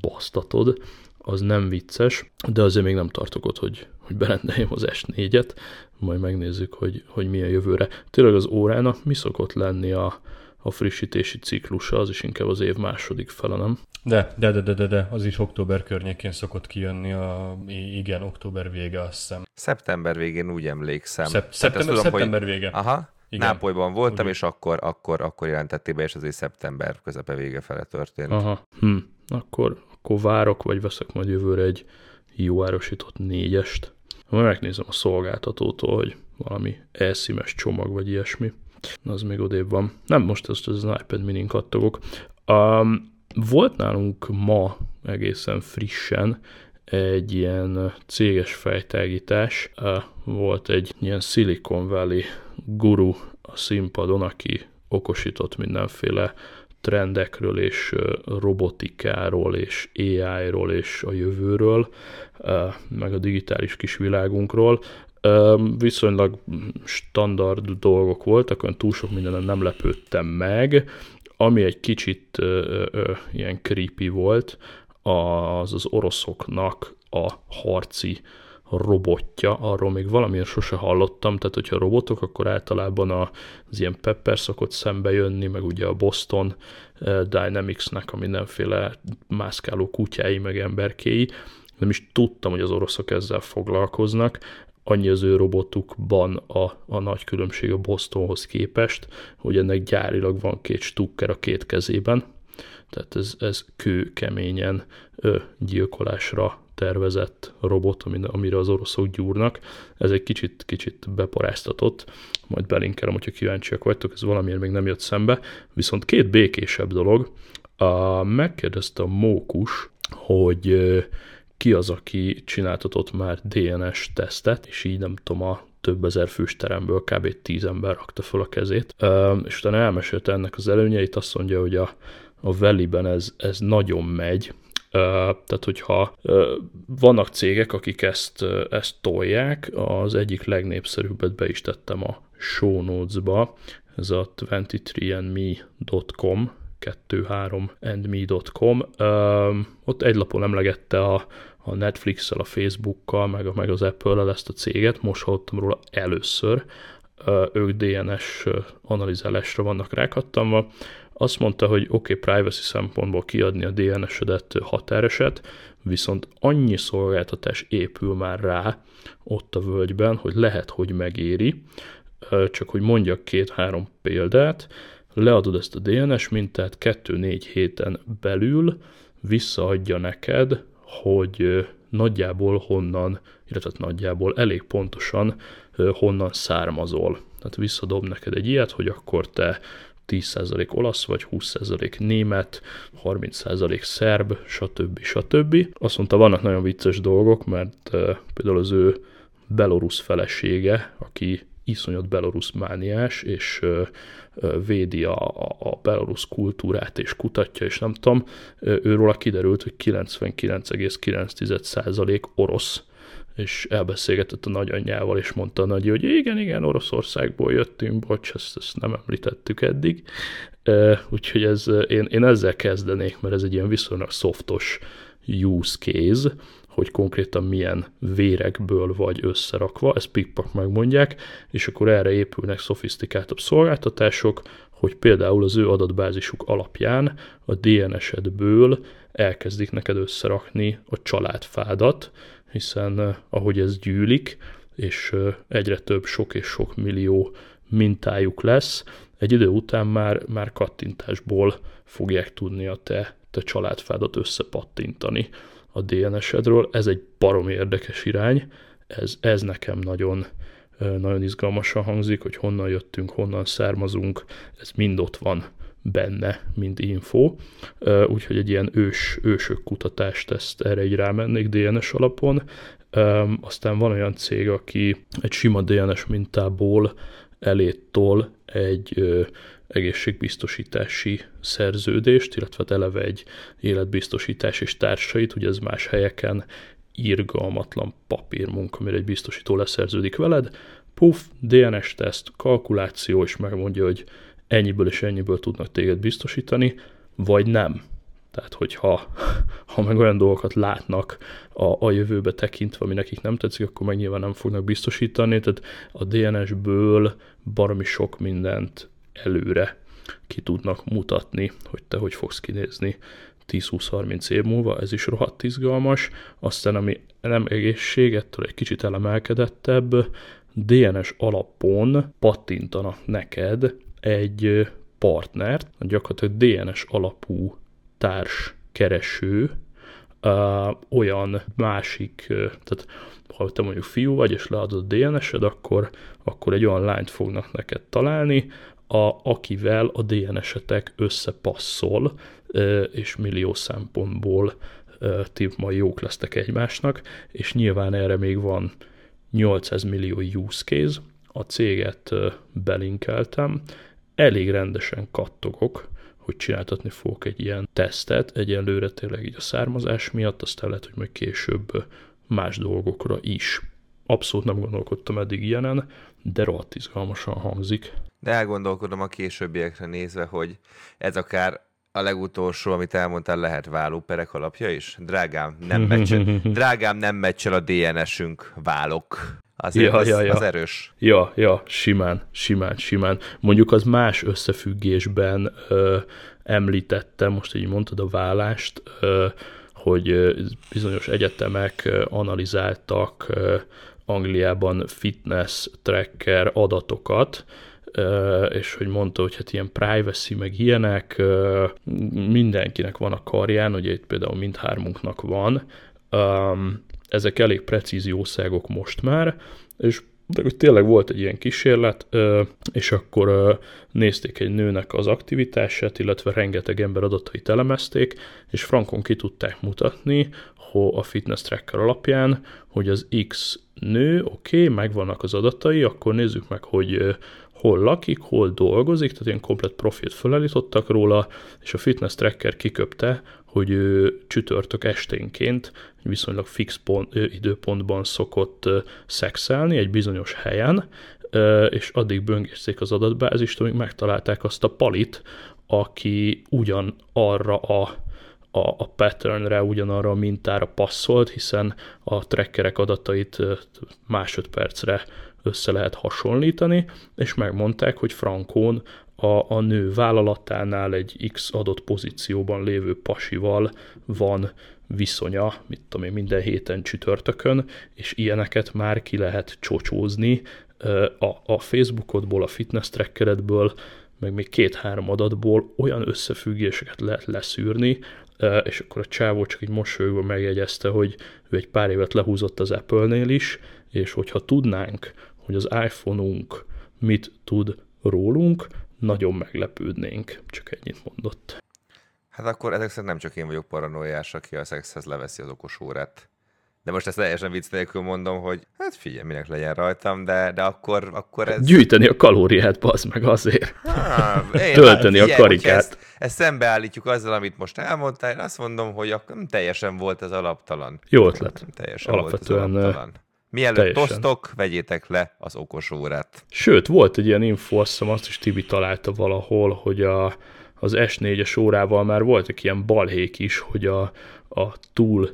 basztatod, az nem vicces, de azért még nem tartok ott, hogy, hogy berendeljem az S4-et, majd megnézzük, hogy, hogy milyen jövőre. Tényleg az órának mi szokott lenni a, a frissítési ciklusa, az is inkább az év második fele, nem? De, de, de, de, de, de, az is október környékén szokott kijönni, a, igen, október vége, azt hiszem. Szeptember végén úgy emlékszem. Szep, szeptember, tudom, szeptember hogy... vége. Aha, igen. Nápolyban voltam, Úgy. és akkor, akkor, akkor jelentették be, és azért szeptember közepe vége fele történt. Aha, hm. akkor, akkor várok, vagy veszek majd jövőre egy jó árosított négyest. Majd megnézem a szolgáltatótól, hogy valami elszímes csomag, vagy ilyesmi. Az még odébb van. Nem, most ezt az iPad mini kattogok. Um, volt nálunk ma egészen frissen egy ilyen céges fejtágítás. Volt egy ilyen Silicon Valley guru a színpadon, aki okosított mindenféle trendekről és robotikáról és AI-ról és a jövőről, meg a digitális kis világunkról. Viszonylag az dolgok voltak, olyan túl sok mindenen nem lepődtem meg. Ami egy kicsit ilyen creepy volt, az az oroszoknak a harci robotja, arról még valamilyen sose hallottam, tehát hogyha robotok, akkor általában az ilyen Pepper szokott szembe jönni, meg ugye a Boston eh, Dynamics-nek a mindenféle mászkáló kutyái, meg emberkéi. Nem is tudtam, hogy az oroszok ezzel foglalkoznak, annyi az ő robotukban a, a nagy különbség a Bostonhoz képest, hogy ennek gyárilag van két stukker a két kezében, tehát ez, ez kő keményen ö, gyilkolásra tervezett robot, amire az oroszok gyúrnak. Ez egy kicsit, kicsit beparáztatott, majd belinkelem, hogyha kíváncsiak vagytok, ez valamiért még nem jött szembe. Viszont két békésebb dolog. A, megkérdezte a mókus, hogy ki az, aki csináltatott már DNS tesztet, és így nem tudom, a több ezer fős teremből kb. tíz ember rakta fel a kezét, és utána elmesélte ennek az előnyeit, azt mondja, hogy a, a Valley-ben ez, ez nagyon megy, tehát, hogyha vannak cégek, akik ezt, ezt tolják, az egyik legnépszerűbbet be is tettem a show notes-ba, ez a 23andme.com, 23andme.com. Ott egy lapon emlegette a, a Netflix-el, a Facebook-kal, meg, a, meg az Apple-el ezt a céget, most hallottam róla először, ők DNS analizálásra vannak rákattamva. Azt mondta, hogy oké, okay, privacy szempontból kiadni a DNS-edet határeset, viszont annyi szolgáltatás épül már rá ott a völgyben, hogy lehet, hogy megéri, csak hogy mondjak két-három példát, leadod ezt a DNS mintát, 2-4 héten belül visszaadja neked, hogy nagyjából honnan, illetve nagyjából elég pontosan honnan származol. Tehát visszadob neked egy ilyet, hogy akkor te 10% olasz vagy, 20% német, 30% szerb, stb. stb. Azt mondta, vannak nagyon vicces dolgok, mert például az ő belorusz felesége, aki iszonyat belorusz mániás, és védi a, a belorusz kultúrát, és kutatja, és nem tudom, őről kiderült, hogy 99,9% orosz, és elbeszélgetett a nagyanyjával, és mondta a nagy, hogy igen, igen, Oroszországból jöttünk, bocs, ezt, ezt nem említettük eddig. Úgyhogy ez, én, én ezzel kezdenék, mert ez egy ilyen viszonylag softos use case, hogy konkrétan milyen vérekből vagy összerakva, ezt pikpak megmondják, és akkor erre épülnek szofisztikáltabb szolgáltatások, hogy például az ő adatbázisuk alapján a DNS-edből elkezdik neked összerakni a családfádat, hiszen eh, ahogy ez gyűlik, és eh, egyre több sok és sok millió mintájuk lesz, egy idő után már, már kattintásból fogják tudni a te, te családfádat összepattintani a DNS-edről. Ez egy barom érdekes irány, ez, ez nekem nagyon, nagyon izgalmasan hangzik, hogy honnan jöttünk, honnan származunk, ez mind ott van benne, mint info, úgyhogy egy ilyen ős, ősök kutatást ezt erre így rámennék DNS alapon. Aztán van olyan cég, aki egy sima DNS mintából eléttól egy egészségbiztosítási szerződést, illetve hát eleve egy életbiztosítás és társait, ugye ez más helyeken irgalmatlan papírmunka, amire egy biztosító leszerződik veled, puff, DNS-teszt, kalkuláció, és megmondja, hogy ennyiből és ennyiből tudnak téged biztosítani, vagy nem. Tehát, hogyha ha meg olyan dolgokat látnak a, a jövőbe tekintve, ami nekik nem tetszik, akkor meg nyilván nem fognak biztosítani. Tehát a DNS-ből baromi sok mindent előre ki tudnak mutatni, hogy te hogy fogsz kinézni 10-20-30 év múlva, ez is rohadt izgalmas. Aztán, ami nem egészség, ettől egy kicsit elemelkedettebb, DNS alapon pattintanak neked egy partnert, gyakorlatilag DNS alapú társ kereső, olyan másik, tehát ha te mondjuk fiú vagy, és leadod DNS-ed, akkor, akkor egy olyan lányt fognak neked találni, a, akivel a DNS-etek összepasszol, és millió szempontból ti majd jók lesztek egymásnak, és nyilván erre még van 800 millió use case, a céget belinkeltem, elég rendesen kattogok, hogy csináltatni fogok egy ilyen tesztet, egyelőre tényleg így a származás miatt, aztán lehet, hogy majd később más dolgokra is. Abszolút nem gondolkodtam eddig ilyenen, de rohadt izgalmasan hangzik. De elgondolkodom a későbbiekre nézve, hogy ez akár a legutolsó, amit elmondtál, lehet vállóperek alapja is? Drágám, nem meccsel, drágám, nem meccsel a DNS-ünk válok. Azért ja, az, ja, ja. az erős. Ja, ja, simán, simán, simán. Mondjuk az más összefüggésben ö, említettem, most így mondtad a vállást, ö, hogy bizonyos egyetemek analizáltak ö, Angliában fitness tracker adatokat, és hogy mondta, hogy hát ilyen privacy, meg ilyenek, mindenkinek van a karján, ugye itt például mindhármunknak van, ezek elég precíz jószágok most már, és de hogy tényleg volt egy ilyen kísérlet, és akkor nézték egy nőnek az aktivitását, illetve rengeteg ember adatait elemezték, és frankon ki tudták mutatni, a fitness tracker alapján, hogy az X nő, oké, okay, megvannak az adatai, akkor nézzük meg, hogy hol lakik, hol dolgozik, tehát ilyen komplet profilt felállítottak róla, és a fitness tracker kiköpte, hogy ő csütörtök esténként viszonylag fix pont, időpontban szokott szexelni egy bizonyos helyen, és addig böngészték az adatbázist, amíg megtalálták azt a palit, aki ugyan arra a, a, a patternre, ugyanarra a mintára passzolt, hiszen a trackerek adatait másodpercre össze lehet hasonlítani, és megmondták, hogy Frankón a, a nő vállalatánál egy X adott pozícióban lévő pasival van viszonya, mit tudom én, minden héten csütörtökön, és ilyeneket már ki lehet csocsózni a, a Facebookodból, a fitness trackeredből, meg még két-három adatból olyan összefüggéseket lehet leszűrni, és akkor a csávó csak egy mosolyogva megjegyezte, hogy ő egy pár évet lehúzott az Apple-nél is, és hogyha tudnánk, hogy az iPhone-unk mit tud rólunk, nagyon meglepődnénk. Csak ennyit mondott. Hát akkor ezek szerint nem csak én vagyok paranoiás, aki a szexhez leveszi az okos órát. De most ezt teljesen vicc nélkül mondom, hogy hát figyelj, minek legyen rajtam, de, de akkor, akkor ez... Gyűjteni a kalóriát, bazd meg azért. Ha, én Tölteni figyelj, a karikát. Ezt, ezt szembeállítjuk azzal, amit most elmondtál, én azt mondom, hogy akkor teljesen volt ez alaptalan. Jó ötlet. Teljesen Alapvetően volt ez alaptalan. Mielőtt osztok, vegyétek le az okos órát. Sőt, volt egy ilyen info, azt hiszem azt is Tibi találta valahol, hogy a, az S4-es órával már voltak ilyen balhék is, hogy a, a túl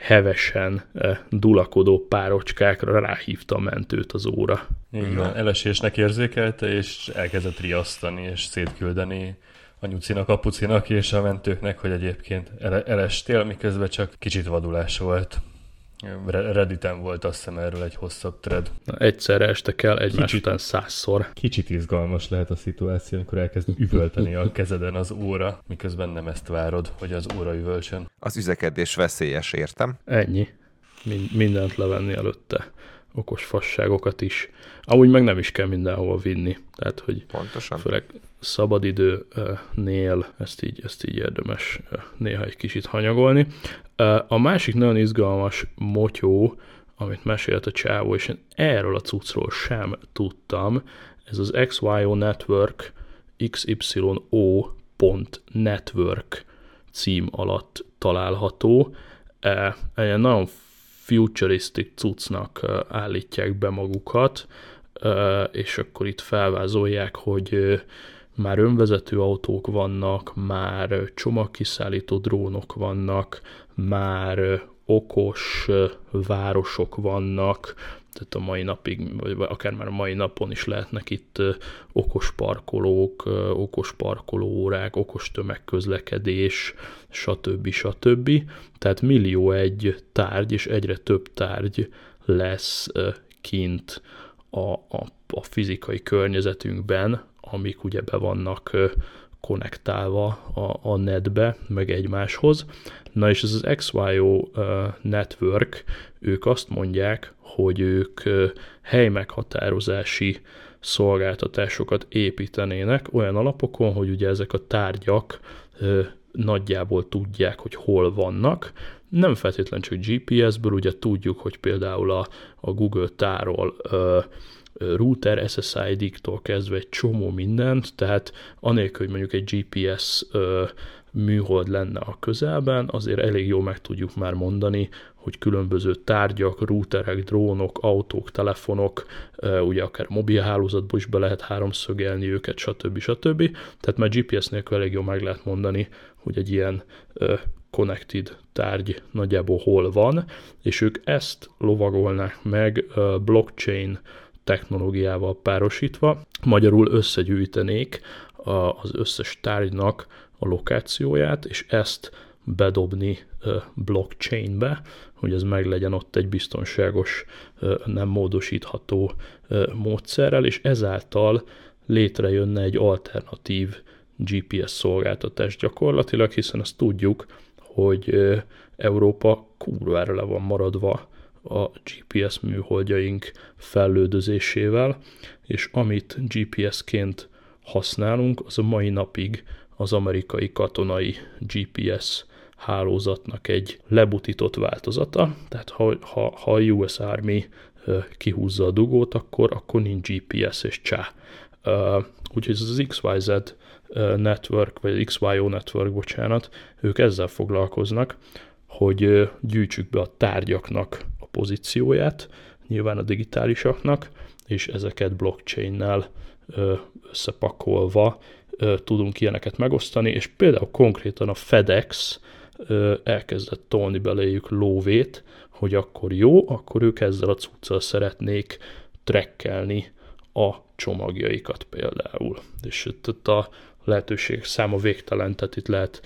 hevesen eh, dulakodó párocskákra ráhívta a mentőt az óra. Így van, elesésnek érzékelte, és elkezdett riasztani, és szétküldeni a nyucinak, a pucinak és a mentőknek, hogy egyébként elestél, miközben csak kicsit vadulás volt. Redditen volt azt hiszem erről egy hosszabb thread. Na, egyszerre estek el egymás kicsit, után százszor. Kicsit izgalmas lehet a szituáció, amikor elkezd üvölteni a kezeden az óra, miközben nem ezt várod, hogy az óra üvölcsön. Az üzekedés veszélyes, értem? Ennyi. Mind, mindent levenni előtte. Okos fasságokat is. Amúgy meg nem is kell mindenhova vinni. Tehát, hogy Pontosan. főleg szabadidőnél ezt így, ezt így érdemes néha egy kicsit hanyagolni. A másik nagyon izgalmas motyó, amit mesélt a csávó, és én erről a cuccról sem tudtam, ez az XYO Network XYO.network cím alatt található. Egy nagyon futuristic cuccnak állítják be magukat, és akkor itt felvázolják, hogy már önvezető autók vannak, már csomagkiszállító drónok vannak, már okos városok vannak, tehát a mai napig, vagy akár már a mai napon is lehetnek itt okos parkolók, okos parkolóórák, okos tömegközlekedés, stb. stb. Tehát millió egy tárgy, és egyre több tárgy lesz kint a, a, a fizikai környezetünkben, amik ugye be vannak konnektálva a, a netbe, meg egymáshoz. Na és ez az XYO Network, ők azt mondják, hogy ők helymeghatározási szolgáltatásokat építenének olyan alapokon, hogy ugye ezek a tárgyak nagyjából tudják, hogy hol vannak. Nem feltétlenül csak GPS-ből, ugye tudjuk, hogy például a, a Google tárol router SSID-tól kezdve egy csomó mindent, tehát anélkül, hogy mondjuk egy GPS műhold lenne a közelben, azért elég jól meg tudjuk már mondani, hogy különböző tárgyak, routerek, drónok, autók, telefonok, ugye akár mobilhálózatból is be lehet háromszögelni őket, stb. stb. Tehát már GPS nélkül elég jól meg lehet mondani, hogy egy ilyen connected tárgy nagyjából hol van, és ők ezt lovagolnák meg blockchain technológiával párosítva, magyarul összegyűjtenék az összes tárgynak a lokációját, és ezt bedobni blockchainbe, hogy ez meg legyen ott egy biztonságos, nem módosítható módszerrel, és ezáltal létrejönne egy alternatív GPS szolgáltatás gyakorlatilag, hiszen azt tudjuk, hogy Európa kurvára le van maradva a GPS műholdjaink fellődözésével, és amit GPS-ként használunk, az a mai napig az amerikai katonai GPS hálózatnak egy lebutított változata, tehát ha, ha, ha a US Army kihúzza a dugót, akkor, akkor nincs GPS és csá. Úgyhogy ez az XYZ network, vagy XYO network, bocsánat, ők ezzel foglalkoznak, hogy gyűjtsük be a tárgyaknak a pozícióját, nyilván a digitálisaknak, és ezeket blockchain-nel összepakolva tudunk ilyeneket megosztani, és például konkrétan a FedEx elkezdett tolni beléjük lóvét, hogy akkor jó, akkor ők ezzel a cuccal szeretnék trekkelni a csomagjaikat például. És itt a lehetőség száma végtelen, tehát itt lehet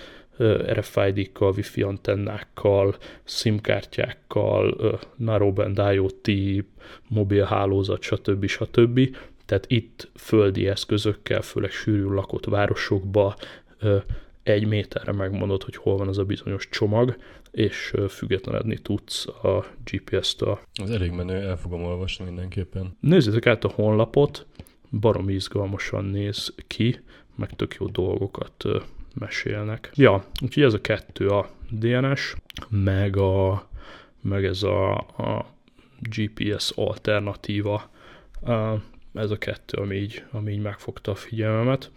RFID-kkal, Wi-Fi antennákkal, SIM-kártyákkal, Narrowband IoT, mobil hálózat, stb. stb. Tehát itt földi eszközökkel, főleg sűrű lakott városokba egy méterre megmondod, hogy hol van az a bizonyos csomag, és függetlenedni tudsz a GPS-től. Az elég menő, el fogom olvasni mindenképpen. Nézzétek át a honlapot, barom izgalmasan néz ki, meg tök jó dolgokat mesélnek. Ja, úgyhogy ez a kettő a DNS, meg, a, meg ez a, a GPS alternatíva, ez a kettő, ami így, ami így megfogta a figyelmemet.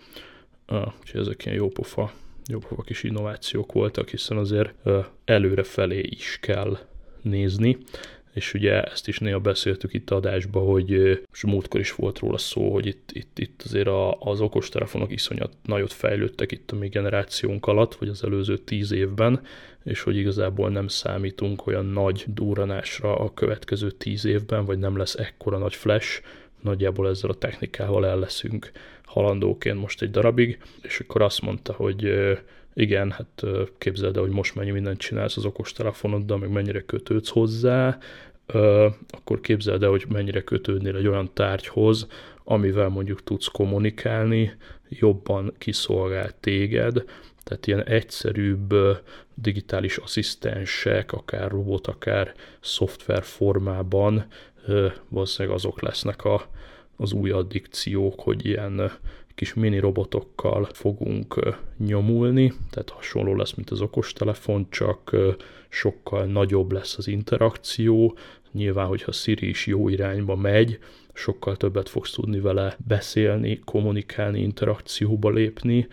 Úgyhogy ezek ilyen jópofa, kis innovációk voltak, hiszen azért előre felé is kell nézni, és ugye ezt is néha beszéltük itt adásban, hogy és múltkor is volt róla szó, hogy itt, itt, itt azért a, az okostelefonok iszonyat nagyot fejlődtek itt a mi generációnk alatt, vagy az előző tíz évben, és hogy igazából nem számítunk olyan nagy duranásra a következő tíz évben, vagy nem lesz ekkora nagy flash, nagyjából ezzel a technikával el leszünk halandóként most egy darabig, és akkor azt mondta, hogy igen, hát képzeld el, hogy most mennyi mindent csinálsz az okostelefonoddal, meg mennyire kötődsz hozzá, akkor képzeld el, hogy mennyire kötődnél egy olyan tárgyhoz, amivel mondjuk tudsz kommunikálni, jobban kiszolgál téged, tehát ilyen egyszerűbb digitális asszisztensek, akár robot, akár szoftver formában valószínűleg azok lesznek a, az új addikciók, hogy ilyen kis mini robotokkal fogunk nyomulni, tehát hasonló lesz, mint az okostelefon, csak sokkal nagyobb lesz az interakció. Nyilván, hogyha Siri is jó irányba megy, sokkal többet fogsz tudni vele beszélni, kommunikálni, interakcióba lépni,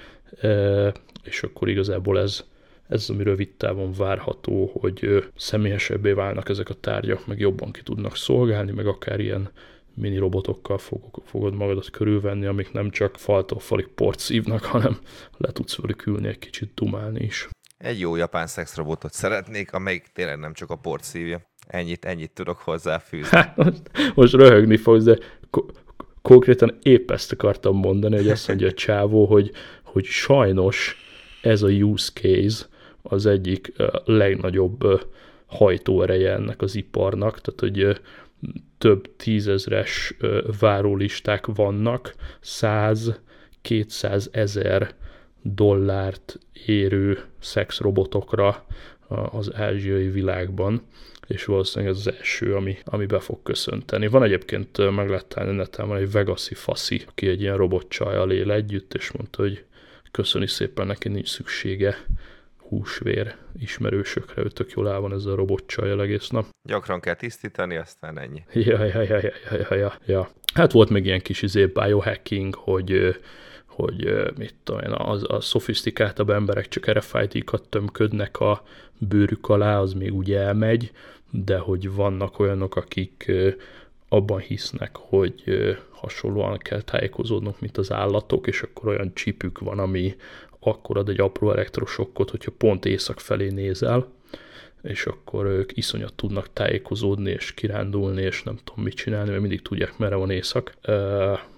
és akkor igazából ez, ez ami rövid távon várható, hogy személyesebbé válnak ezek a tárgyak, meg jobban ki tudnak szolgálni, meg akár ilyen mini robotokkal fogok, fogod magadat körülvenni, amik nem csak faltól falig port szívnak, hanem le tudsz velük ülni egy kicsit dumálni is. Egy jó japán szexrobotot szeretnék, amelyik tényleg nem csak a port szívja. Ennyit, ennyit tudok hozzáfűzni. Hát, most, most röhögni fogsz, de ko- konkrétan épp ezt akartam mondani, hogy azt mondja a csávó, hogy, hogy sajnos ez a use case az egyik legnagyobb hajtóereje ennek az iparnak, tehát hogy több tízezres várólisták vannak, 100-200 ezer dollárt érő szexrobotokra az ázsiai világban, és valószínűleg ez az első, ami, ami be fog köszönteni. Van egyébként, meg lehet találni neten, van egy Vegasi faszi, aki egy ilyen robotcsajjal él együtt, és mondta, hogy köszöni szépen, neki nincs szüksége húsvér ismerősökre, ő tök jól el van ez a robotcsajjal egész nap. Gyakran kell tisztítani, aztán ennyi. Ja, ja, ja, ja, ja, ja, ja. Hát volt még ilyen kis izé biohacking, hogy hogy mit tudom én, az, a szofisztikáltabb emberek csak RFID-kat tömködnek a bőrük alá, az még úgy elmegy, de hogy vannak olyanok, akik abban hisznek, hogy hasonlóan kell tájékozódnunk, mint az állatok, és akkor olyan csipük van, ami akkor ad egy apró elektrosokkot, hogyha pont éjszak felé nézel, és akkor ők iszonyat tudnak tájékozódni, és kirándulni, és nem tudom mit csinálni, mert mindig tudják, merre van éjszak. E,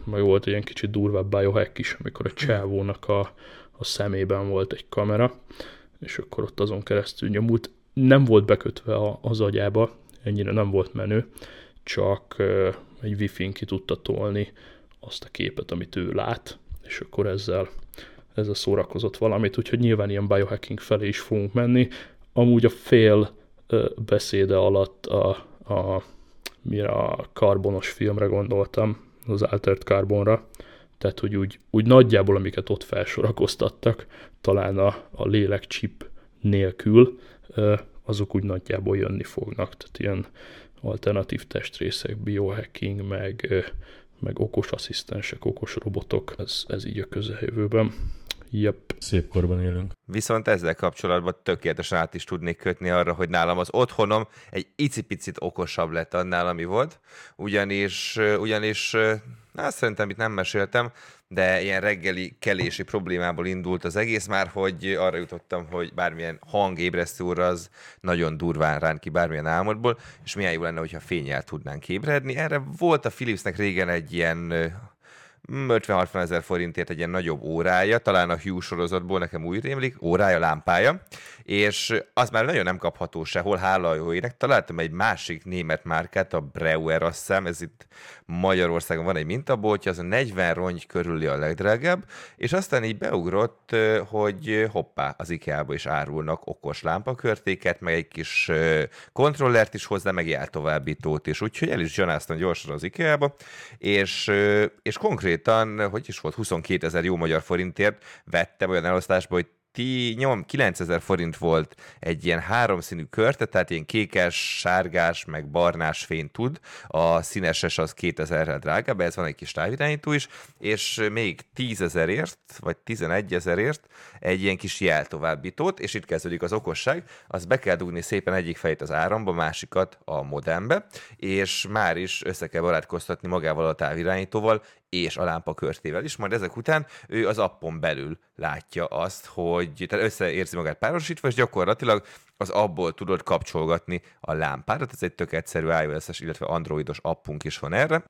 meg volt egy ilyen kicsit durvább biohack is, amikor a csávónak a, a szemében volt egy kamera, és akkor ott azon keresztül nyomult. Nem volt bekötve a, az agyába, ennyire nem volt menő, csak egy wifi-n ki tudta tolni azt a képet, amit ő lát, és akkor ezzel, ezzel szórakozott valamit, úgyhogy nyilván ilyen biohacking felé is fogunk menni. Amúgy a fél beszéde alatt a, a, mire a karbonos filmre gondoltam, az Altered Carbonra, tehát hogy úgy, úgy nagyjából, amiket ott felsorakoztattak, talán a, a lélekcsip nélkül, azok úgy nagyjából jönni fognak, tehát ilyen alternatív testrészek, biohacking, meg, meg okos asszisztensek, okos robotok, ez, ez így a közeljövőben. Yep. Szép korban élünk. Viszont ezzel kapcsolatban tökéletesen át is tudnék kötni arra, hogy nálam az otthonom egy icipicit okosabb lett annál, ami volt, ugyanis, ugyanis hát szerintem itt nem meséltem, de ilyen reggeli kelési problémából indult az egész már, hogy arra jutottam, hogy bármilyen hangébresztő óra az nagyon durván rán ki bármilyen álmodból, és milyen jó lenne, hogyha fényel tudnánk ébredni. Erre volt a Philipsnek régen egy ilyen 50-60 ezer forintért egy ilyen nagyobb órája, talán a Hugh sorozatból nekem úgy rémlik, órája, lámpája, és az már nagyon nem kapható sehol, hála a jó ének. Találtam egy másik német márkát, a Breuer, azt hiszem, ez itt Magyarországon van egy mintaboltja, az a 40 rongy körüli a legdrágább, és aztán így beugrott, hogy hoppá, az IKEA-ba is árulnak okos lámpakörtéket, meg egy kis kontrollert is hozzá, meg jeltovábbítót is, úgyhogy el is gyanáztam gyorsan az IKEA-ba, és, és konkrétan, hogy is volt, 22 ezer jó magyar forintért vettem olyan elosztásba, hogy ti, nyom, 9000 forint volt egy ilyen háromszínű körte, tehát ilyen kékes, sárgás, meg barnás fény tud, a színeses az 2000-rel drágább, ez van egy kis távirányító is, és még 10 ezerért, vagy 11 ezerért egy ilyen kis jeltovábbítót, és itt kezdődik az okosság, az be kell dugni szépen egyik fejét az áramba, másikat a modembe, és már is össze kell barátkoztatni magával a távirányítóval, és a lámpa körtével is, majd ezek után ő az appon belül látja azt, hogy tehát összeérzi magát párosítva, és gyakorlatilag az abból tudod kapcsolgatni a lámpádat, ez egy tök egyszerű iOS-es, illetve androidos appunk is van erre,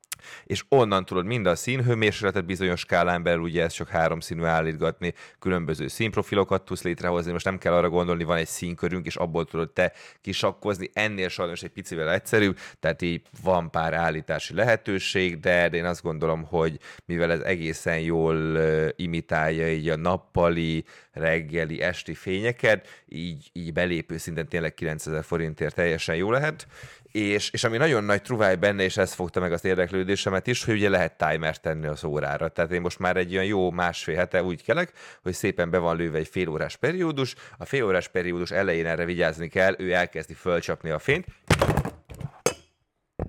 és onnan tudod mind a színhőmérsékletet bizonyos skálán belül, ugye ez csak három színű állítgatni, különböző színprofilokat tudsz létrehozni, most nem kell arra gondolni, van egy színkörünk, és abból tudod te kisakkozni, ennél sajnos egy picivel egyszerűbb, tehát így van pár állítási lehetőség, de, de én azt gondolom, hogy mivel ez egészen jól imitálja így a nappali, reggeli, esti fényeket, így, így belépő szinten tényleg 9000 forintért teljesen jó lehet, és, és ami nagyon nagy truváj benne, és ez fogta meg az érdeklődésemet is, hogy ugye lehet timer tenni az órára. Tehát én most már egy olyan jó másfél hete úgy kelek, hogy szépen be van lőve egy félórás periódus, a félórás periódus elején erre vigyázni kell, ő elkezdi fölcsapni a fényt,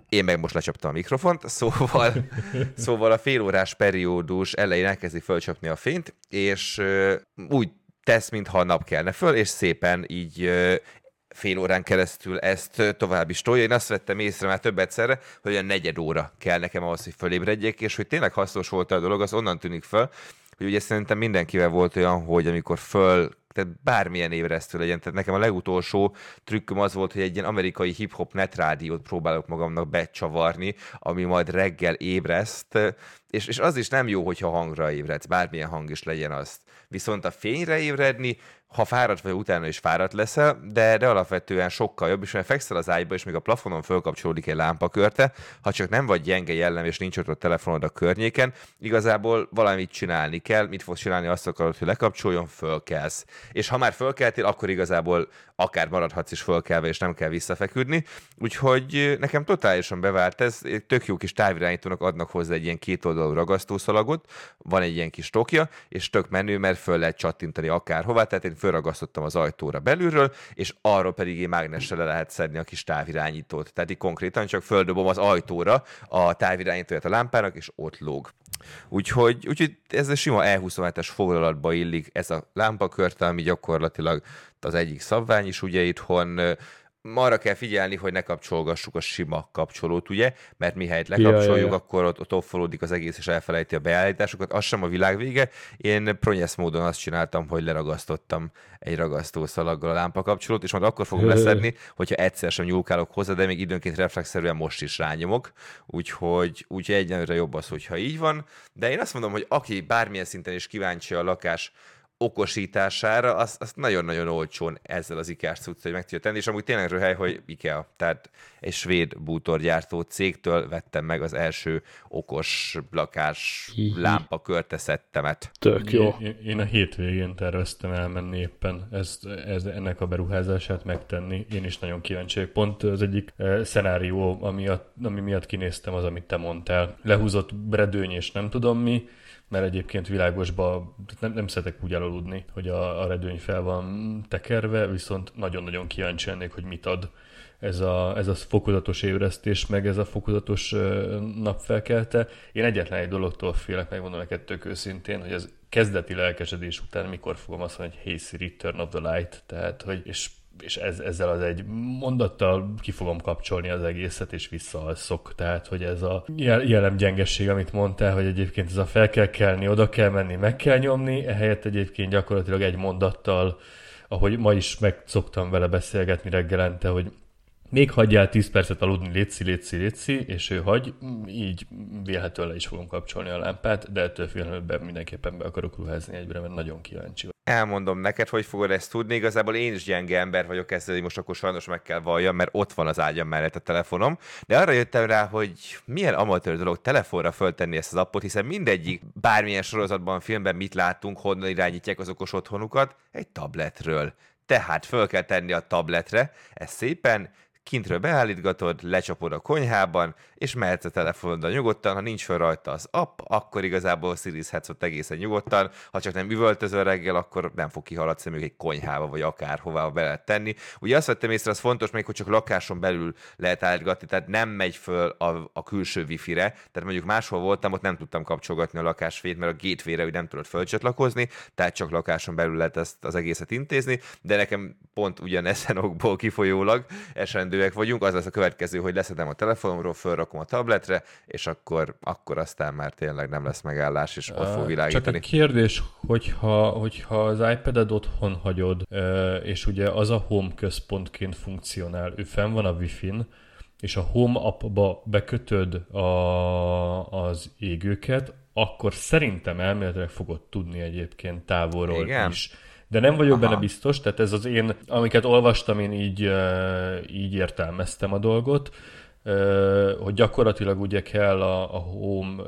én meg most lecsaptam a mikrofont, szóval, szóval a félórás periódus elején elkezdi fölcsapni a fényt, és úgy tesz, mintha a nap kelne föl, és szépen így fél órán keresztül ezt tovább is tolja. Én azt vettem észre már több egyszerre, hogy a negyed óra kell nekem ahhoz, hogy fölébredjek, és hogy tényleg hasznos volt a dolog, az onnan tűnik föl, hogy ugye szerintem mindenkivel volt olyan, hogy amikor föl tehát bármilyen ébresztő legyen. Tehát nekem a legutolsó trükköm az volt, hogy egy ilyen amerikai hip-hop netrádiót próbálok magamnak becsavarni, ami majd reggel ébreszt, és, és az is nem jó, hogyha hangra ébredsz, bármilyen hang is legyen azt. Viszont a fényre ébredni, ha fáradt vagy utána is fáradt leszel, de, de alapvetően sokkal jobb, és mert fekszel az ágyba, és még a plafonon fölkapcsolódik egy lámpakörte, ha csak nem vagy gyenge jellem, és nincs ott a telefonod a környéken, igazából valamit csinálni kell, mit fogsz csinálni, azt akarod, hogy lekapcsoljon, fölkelsz. És ha már fölkeltél, akkor igazából akár maradhatsz is fölkelve, és nem kell visszafeküdni. Úgyhogy nekem totálisan bevált ez, tök jó kis távirányítónak adnak hozzá egy ilyen kétoldalú ragasztószalagot, van egy ilyen kis tokja, és tök menő, mert föl lehet csattintani akárhová, tehát én fölragasztottam az ajtóra belülről, és arról pedig én mágnessel le lehet szedni a kis távirányítót. Tehát így konkrétan csak földobom az ajtóra a távirányítóját a lámpának, és ott lóg. Úgyhogy, úgyhogy ez a sima E27-es foglalatba illik ez a lámpakörte, ami gyakorlatilag az egyik szabvány is ugye itthon arra kell figyelni, hogy ne kapcsolgassuk a sima kapcsolót, ugye, mert mihelyt lekapcsoljuk, ja, ja, ja. akkor ott, ott offolódik az egész, és elfelejti a beállításokat, az sem a világ vége. Én pronyesz módon azt csináltam, hogy leragasztottam egy ragasztószalaggal a lámpakapcsolót, és majd akkor fogom leszedni, hogyha egyszer sem nyúlkálok hozzá, de még időnként reflexzerűen most is rányomok, úgyhogy, úgyhogy egyenlőre jobb az, hogyha így van. De én azt mondom, hogy aki bármilyen szinten is kíváncsi a lakás okosítására, azt, azt nagyon-nagyon olcsón ezzel az ikás cuccal meg tudja tenni, és amúgy tényleg röhely, hogy IKEA, tehát egy svéd bútorgyártó cégtől vettem meg az első okos lakás lámpa körteszettemet. Tök jó. Én, én a hétvégén terveztem elmenni éppen ezt, ez, ennek a beruházását megtenni. Én is nagyon kíváncsi vagyok. Pont az egyik eh, szenárió, ami, a, ami miatt kinéztem, az, amit te mondtál. Lehúzott redőny és nem tudom mi, mert egyébként világosba nem, nem szeretek úgy elaludni, hogy a, a redőny fel van tekerve, viszont nagyon-nagyon kíváncsi lennék, hogy mit ad ez a, ez a fokozatos ébresztés, meg ez a fokozatos napfelkelte. Én egyetlen egy dologtól félek, megmondom neked tök őszintén, hogy ez kezdeti lelkesedés után mikor fogom azt mondani, hogy hey Siri, turn off the light, tehát, hogy és és ez, ezzel az egy mondattal ki fogom kapcsolni az egészet, és visszaalszok. Tehát, hogy ez a jellem gyengesség, amit mondtál, hogy egyébként ez a fel kell kelni, oda kell menni, meg kell nyomni, ehelyett egyébként gyakorlatilag egy mondattal, ahogy ma is meg szoktam vele beszélgetni reggelente, hogy még hagyjál 10 percet aludni, létszi, létszi, létszi, és ő hagy, így vélhetően le is fogom kapcsolni a lámpát, de ettől félelmebben mindenképpen be akarok ruházni egyre, mert nagyon kíváncsi vagyok. Elmondom neked, hogy fogod ezt tudni. Igazából én is gyenge ember vagyok ezzel, hogy most akkor sajnos meg kell valljam, mert ott van az ágyam mellett a telefonom. De arra jöttem rá, hogy milyen amatőr dolog telefonra föltenni ezt az appot, hiszen mindegyik bármilyen sorozatban, filmben mit látunk, honnan irányítják az okos otthonukat, egy tabletről. Tehát föl kell tenni a tabletre, ez szépen kintről beállítgatod, lecsapod a konyhában, és mehetsz a telefonodon nyugodtan, ha nincs fel rajta az app, akkor igazából szirizhetsz ott egészen nyugodtan, ha csak nem üvöltözöl reggel, akkor nem fog kihaladni mondjuk egy konyhába, vagy akárhová be lehet tenni. Ugye azt vettem észre, az fontos még, hogy csak lakáson belül lehet állítgatni, tehát nem megy föl a, a külső wifi-re, tehát mondjuk máshol voltam, ott nem tudtam kapcsolgatni a lakásfét, mert a gateway-re úgy nem tudod fölcsatlakozni, tehát csak lakáson belül lehet ezt az egészet intézni, de nekem pont ugyanezen okból kifolyólag esendő kedvelőek vagyunk, az lesz a következő, hogy leszedem a telefonomról, felrakom a tabletre, és akkor, akkor aztán már tényleg nem lesz megállás, és ott fog világítani. Csak egy kérdés, hogyha, hogyha az iPad-ed otthon hagyod, és ugye az a home központként funkcionál, ő fenn van a Wi-Fi-n, és a Home appba bekötöd a, az égőket, akkor szerintem elméletileg fogod tudni egyébként távolról Igen. is de nem vagyok Aha. benne biztos, tehát ez az én, amiket olvastam, én így, így értelmeztem a dolgot, hogy gyakorlatilag ugye kell a, a Home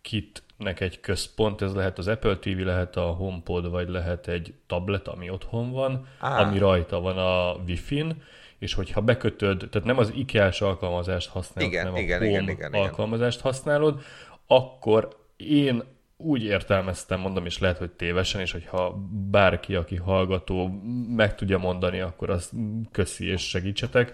kitnek egy központ, ez lehet az Apple TV, lehet a HomePod, vagy lehet egy tablet, ami otthon van, ah. ami rajta van a Wi-Fi-n, és hogyha bekötöd, tehát nem az IKEA-s alkalmazást használod, igen, hanem igen, a Home igen, igen, alkalmazást használod, akkor én úgy értelmeztem, mondom, és lehet, hogy tévesen, és hogyha bárki, aki hallgató meg tudja mondani, akkor azt köszi és segítsetek.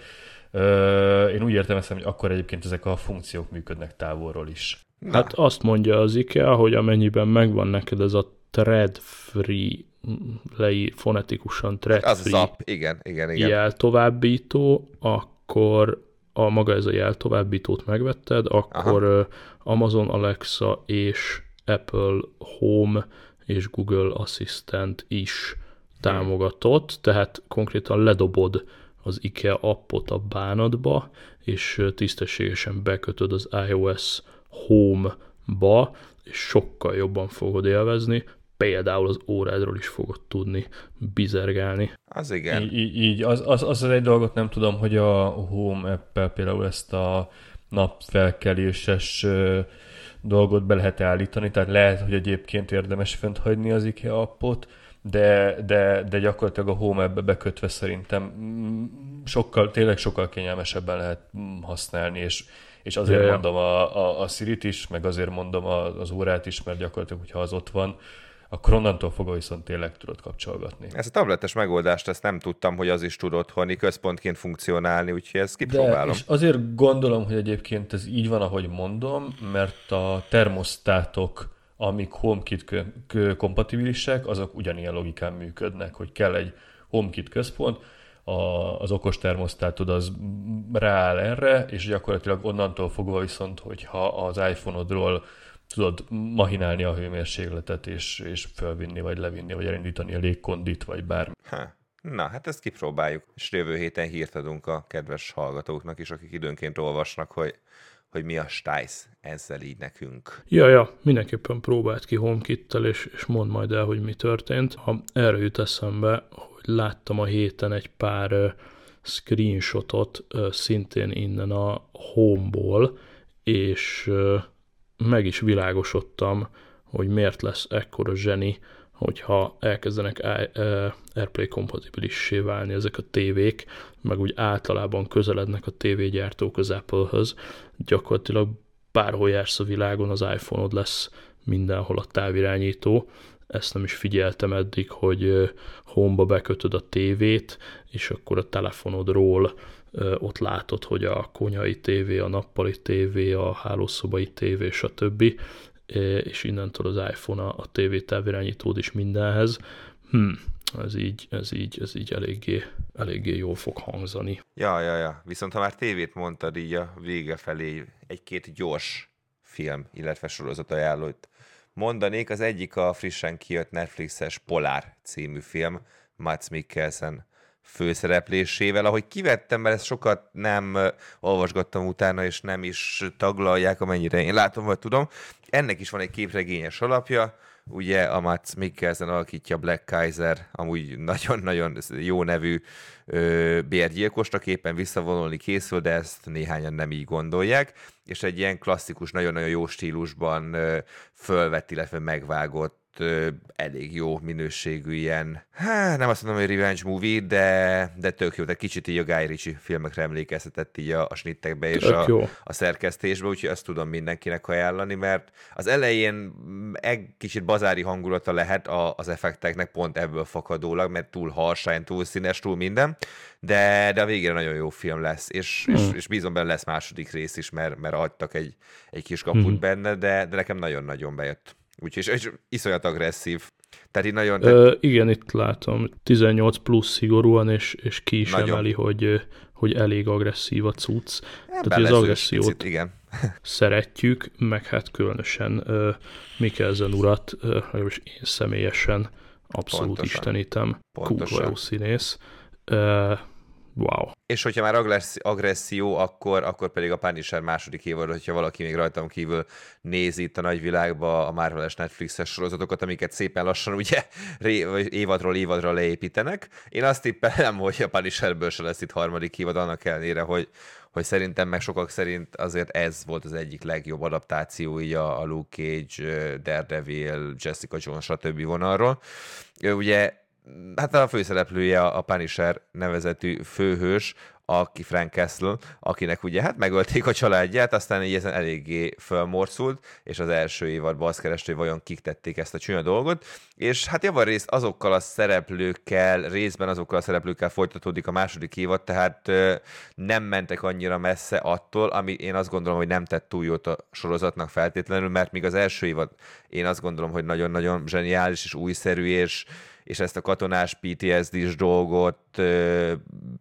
Én úgy értelmeztem, hogy akkor egyébként ezek a funkciók működnek távolról is. Hát azt mondja az IKEA, hogy amennyiben megvan neked ez a thread-free leír fonetikusan thread-free az az app. Igen, igen, igen. jeltovábbító, akkor a maga ez a jeltovábbítót megvetted, akkor Aha. Amazon Alexa és Apple Home és Google Assistant is támogatott, tehát konkrétan ledobod az IKEA appot a bánatba, és tisztességesen bekötöd az iOS Home-ba, és sokkal jobban fogod élvezni, például az órádról is fogod tudni bizergálni. Az igen. Így, így az, az, az egy dolgot nem tudom, hogy a Home app például ezt a napfelkeléses dolgot be lehet állítani, tehát lehet, hogy egyébként érdemes fent hagyni az IKEA appot, de, de, de gyakorlatilag a Home app bekötve szerintem mm, sokkal, tényleg sokkal kényelmesebben lehet mm, használni, és, és azért yeah. mondom a, a, a Siri-t is, meg azért mondom az órát is, mert gyakorlatilag, hogyha az ott van, akkor onnantól fogva viszont tényleg tudod kapcsolgatni. Ezt a tabletes megoldást, ezt nem tudtam, hogy az is tud otthoni központként funkcionálni, úgyhogy ezt kipróbálom. De, és azért gondolom, hogy egyébként ez így van, ahogy mondom, mert a termosztátok, amik HomeKit kompatibilisek, azok ugyanilyen logikán működnek, hogy kell egy HomeKit központ, a, az okos termosztátod az rááll erre, és gyakorlatilag onnantól fogva viszont, hogyha az iPhone-odról tudod mahinálni a hőmérsékletet, és, és fölvinni, vagy levinni, vagy elindítani a légkondit, vagy bármi. Ha. Na, hát ezt kipróbáljuk, és jövő héten hírt adunk a kedves hallgatóknak is, akik időnként olvasnak, hogy hogy mi a stájsz ezzel így nekünk. Ja, ja, mindenképpen próbált ki HomeKit-tel, és, és mondd majd el, hogy mi történt. Ha erre jut eszembe, hogy láttam a héten egy pár uh, screenshotot uh, szintén innen a Home-ból, és uh, meg is világosodtam, hogy miért lesz ekkora zseni, hogyha elkezdenek AirPlay kompatibilissé válni ezek a tévék, meg úgy általában közelednek a tévégyártók az Apple-höz, gyakorlatilag bárhol jársz a világon, az iPhone-od lesz mindenhol a távirányító. Ezt nem is figyeltem eddig, hogy home bekötöd a tévét, és akkor a telefonodról ott látod, hogy a konyai tévé, a nappali tévé, a hálószobai tévé, stb. És innentől az iPhone a, a tévé távirányítód is mindenhez. Hmm, ez így, ez így, ez így eléggé, eléggé jól fog hangzani. Ja, ja, ja. Viszont ha már tévét mondtad így a vége felé, egy-két gyors film, illetve sorozat ajánlót mondanék. Az egyik a frissen kijött Netflixes Polár című film, Mats Mikkelsen főszereplésével. Ahogy kivettem, mert ezt sokat nem olvasgattam utána, és nem is taglalják, amennyire én látom, vagy tudom. Ennek is van egy képregényes alapja, ugye a Mats Mikkelsen alakítja Black Kaiser, amúgy nagyon-nagyon jó nevű ö, bérgyilkosnak éppen visszavonulni készül, de ezt néhányan nem így gondolják, és egy ilyen klasszikus, nagyon-nagyon jó stílusban ö, fölvett, illetve megvágott elég jó minőségű ilyen, hát nem azt mondom, hogy revenge movie, de, de tök jó, de kicsit így a Guy Ritchie filmekre emlékeztetett így a, a snittekbe és a, a szerkesztésbe, úgyhogy ezt tudom mindenkinek ajánlani, mert az elején egy kicsit bazári hangulata lehet a, az effekteknek pont ebből fakadólag, mert túl harsány, túl színes, túl minden, de, de a végére nagyon jó film lesz, és, hmm. és, és bízom benne lesz második rész is, mert, mert adtak egy, egy kis kaput hmm. benne, de, de nekem nagyon-nagyon bejött. Úgyhogy és iszonyat agresszív. Tehát így nagyon... Ö, igen, itt látom. 18 plusz szigorúan, és, és ki is nagyon. emeli, hogy, hogy elég agresszív a cucc. Ebben Tehát az agressziót picit, igen. szeretjük, meg hát különösen uh, Mikkelzen urat, uh, én személyesen abszolút Pontosan. istenítem. Pontosan. Jó színész. Uh, Wow. És hogyha már agresszió, akkor, akkor pedig a Punisher második évad, hogyha valaki még rajtam kívül nézi itt a nagyvilágba a Marvel-es Netflixes sorozatokat, amiket szépen lassan ugye évadról évadra leépítenek. Én azt tippelem, hogy a Punisherből se lesz itt harmadik évad, annak ellenére, hogy, hogy szerintem meg sokak szerint azért ez volt az egyik legjobb adaptáció így a, a Luke Cage, Daredevil, Jessica Jones, stb. vonalról. Ugye hát a főszereplője a Punisher nevezetű főhős, aki Frank Castle, akinek ugye hát megölték a családját, aztán így ezen eléggé fölmorszult, és az első évadban azt kereste, hogy vajon kik tették ezt a csúnya dolgot, és hát javarészt azokkal a szereplőkkel, részben azokkal a szereplőkkel folytatódik a második évad, tehát nem mentek annyira messze attól, ami én azt gondolom, hogy nem tett túl jót a sorozatnak feltétlenül, mert még az első évad én azt gondolom, hogy nagyon-nagyon zseniális és újszerű, és és ezt a katonás PTSD-s dolgot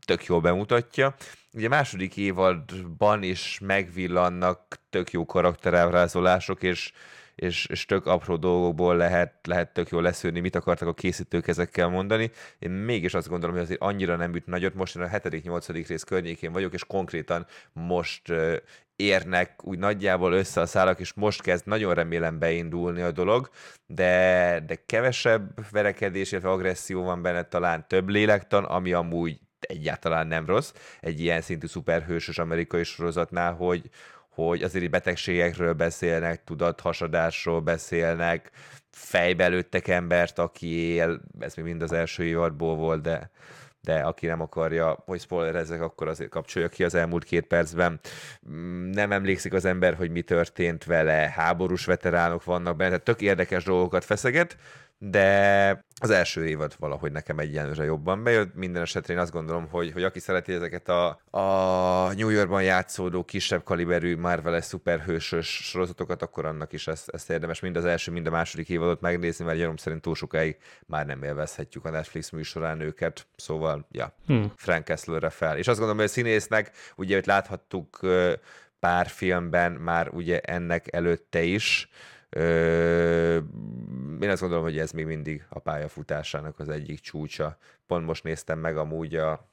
tök jól bemutatja. Ugye második évadban is megvillannak tök jó karakterábrázolások, és, és, és tök apró dolgokból lehet, lehet tök jól leszűrni, mit akartak a készítők ezekkel mondani. Én mégis azt gondolom, hogy azért annyira nem üt nagyot. Most én a 7.-8. rész környékén vagyok, és konkrétan most érnek úgy nagyjából össze a szálak, és most kezd nagyon remélem beindulni a dolog, de, de kevesebb verekedés, illetve agresszió van benne, talán több lélektan, ami amúgy egyáltalán nem rossz, egy ilyen szintű szuperhősös amerikai sorozatnál, hogy, hogy azért betegségekről beszélnek, tudathasadásról beszélnek, fejbe lőttek embert, aki él, ez még mind az első évadból volt, de de aki nem akarja, hogy spoilerezzek, akkor azért kapcsolja ki az elmúlt két percben. Mm, nem emlékszik az ember, hogy mi történt vele, háborús veteránok vannak benne, tehát tök érdekes dolgokat feszeget, de az első évad valahogy nekem egyenlőre jobban bejött. Minden esetre én azt gondolom, hogy, hogy aki szereti ezeket a, a New Yorkban játszódó kisebb kaliberű Marvel-es szuperhősös sorozatokat, akkor annak is ezt, ezt érdemes mind az első, mind a második évadot megnézni, mert gyanom szerint túl sokáig már nem élvezhetjük a Netflix műsorán őket. Szóval, ja, hmm. Frank Kesslerre fel. És azt gondolom, hogy a színésznek, ugye, hogy láthattuk pár filmben már ugye ennek előtte is, Ö, én azt gondolom, hogy ez még mindig a pályafutásának az egyik csúcsa. Pont most néztem meg amúgy a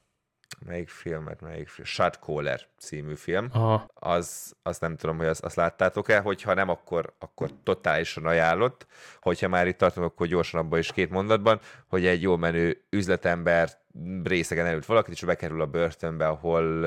melyik filmet, melyik film? Shot Caller című film. Aha. Az, azt nem tudom, hogy azt, azt láttátok-e, hogyha nem, akkor, akkor totálisan ajánlott. Hogyha már itt tartunk, akkor gyorsan abban is két mondatban, hogy egy jó menő üzletember részegen elült valakit, és bekerül a börtönbe, ahol,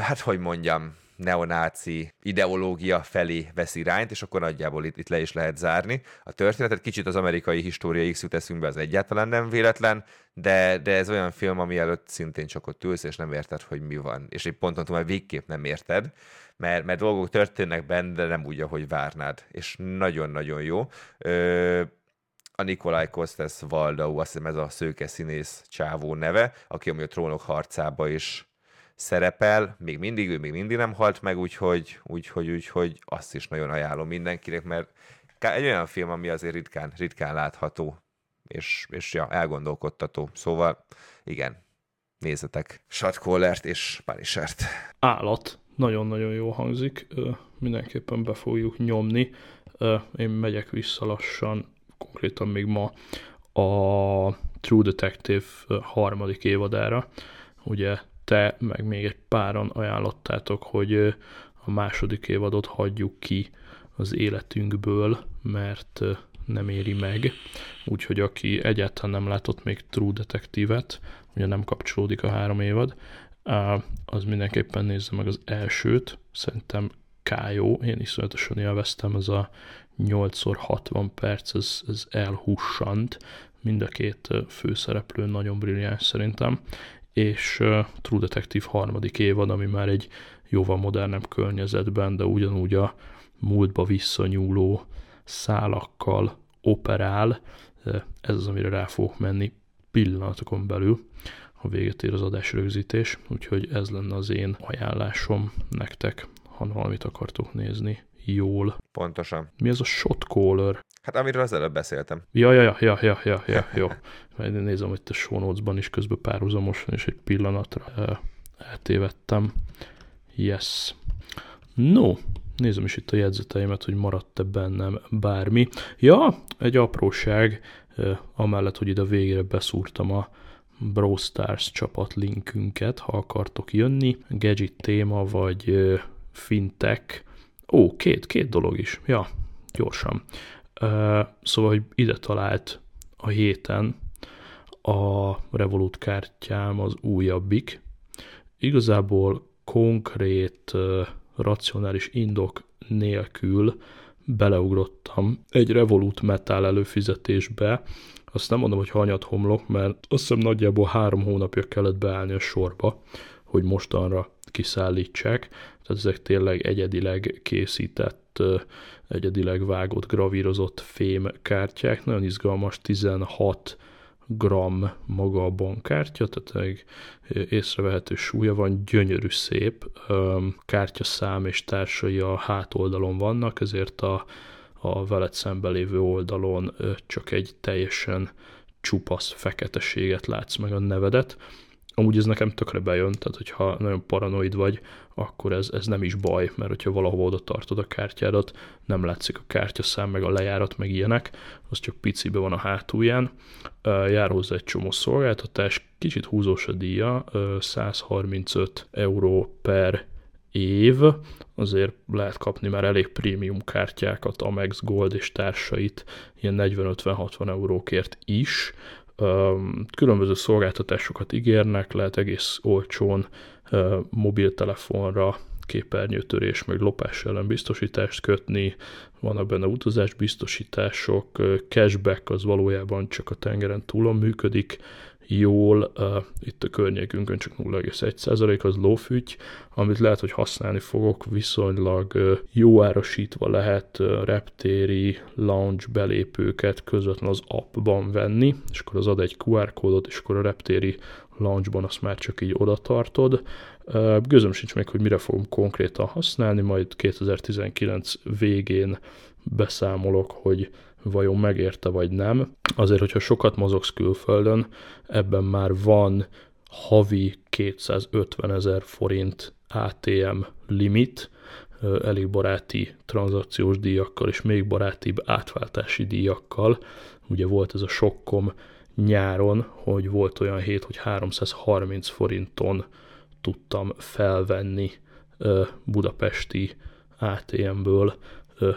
hát hogy mondjam, neonáci ideológia felé vesz irányt, és akkor nagyjából itt, itt le is lehet zárni. A történetet kicsit az amerikai história X jut eszünkbe, az egyáltalán nem véletlen, de, de ez olyan film, ami előtt szintén csak ott ülsz, és nem érted, hogy mi van. És egy ponton túl már végképp nem érted, mert, mert dolgok történnek benne, de nem úgy, ahogy várnád. És nagyon-nagyon jó. Ö, a Nikolaj Kostes Valdau, azt hiszem ez a szőke színész csávó neve, aki ami a trónok harcába is szerepel, még mindig, ő még mindig nem halt meg, úgyhogy, úgyhogy, úgyhogy azt is nagyon ajánlom mindenkinek, mert egy olyan film, ami azért ritkán, ritkán látható, és, és ja, elgondolkodtató. Szóval igen, nézzetek Shotcallert és Punishert. Állat. Nagyon-nagyon jó hangzik. Mindenképpen be fogjuk nyomni. Én megyek vissza lassan, konkrétan még ma a True Detective harmadik évadára. Ugye te, meg még egy páran ajánlottátok, hogy a második évadot hagyjuk ki az életünkből, mert nem éri meg. Úgyhogy aki egyáltalán nem látott még True Detective-et, ugye nem kapcsolódik a három évad, az mindenképpen nézze meg az elsőt, szerintem kájó, én iszonyatosan élveztem, ez a 8x60 perc, ez, ez elhussant, mind a két főszereplő nagyon brilliáns szerintem, és True Detective harmadik évad, ami már egy jóval modernebb környezetben, de ugyanúgy a múltba visszanyúló szálakkal operál. Ez az, amire rá fogok menni pillanatokon belül, ha véget ér az adás rögzítés, úgyhogy ez lenne az én ajánlásom nektek, ha valamit akartok nézni jól. Pontosan. Mi az a shot caller? Hát amiről az előbb beszéltem. Ja, ja, ja, ja, ja, ja, ja jó. Én nézem, hogy a show is közben párhuzamosan, és egy pillanatra eltévedtem. Yes. No, nézem is itt a jegyzeteimet, hogy maradt-e bennem bármi. Ja, egy apróság, amellett, hogy ide végére beszúrtam a Brawl Stars csapat linkünket, ha akartok jönni. Gadget téma, vagy fintech. Ó, két, két dolog is. Ja, gyorsan. Szóval, hogy ide talált a héten a Revolut kártyám az újabbik. Igazából konkrét, racionális indok nélkül beleugrottam egy Revolut Metal előfizetésbe, azt nem mondom, hogy hanyat homlok, mert azt hiszem nagyjából három hónapja kellett beállni a sorba, hogy mostanra kiszállítsák. Tehát ezek tényleg egyedileg készített, egyedileg vágott, gravírozott fém kártyák. Nagyon izgalmas, 16 gram maga a bankkártya, tehát egy észrevehető súlya van, gyönyörű szép, kártya szám és társai a hátoldalon vannak, ezért a, a veled szemben lévő oldalon csak egy teljesen csupasz feketeséget látsz meg a nevedet. Amúgy ez nekem tökre bejön, tehát hogyha nagyon paranoid vagy, akkor ez, ez nem is baj, mert hogyha valahova oda tartod a kártyádat, nem látszik a kártyaszám, meg a lejárat, meg ilyenek, az csak picibe van a hátulján. Jár hozzá egy csomó szolgáltatás, kicsit húzós a díja, 135 euró per év, azért lehet kapni már elég prémium kártyákat, Amex Gold és társait, ilyen 40-50-60 eurókért is, különböző szolgáltatásokat ígérnek, lehet egész olcsón mobiltelefonra képernyőtörés, meg lopás ellen biztosítást kötni, vannak benne utazásbiztosítások, cashback az valójában csak a tengeren túlon működik, jól, uh, itt a környékünkön csak 0,1% az lófügy, amit lehet, hogy használni fogok, viszonylag uh, jó árasítva lehet uh, reptéri lounge belépőket közvetlenül az appban venni, és akkor az ad egy QR kódot, és akkor a reptéri launchban azt már csak így oda tartod. Gözöm sincs meg, hogy mire fogom konkrétan használni, majd 2019 végén beszámolok, hogy vajon megérte vagy nem. Azért, hogyha sokat mozogsz külföldön, ebben már van havi 250 ezer forint ATM limit, elég baráti tranzakciós díjakkal és még barátibb átváltási díjakkal. Ugye volt ez a sokkom nyáron, hogy volt olyan hét, hogy 330 forinton tudtam felvenni budapesti ATM-ből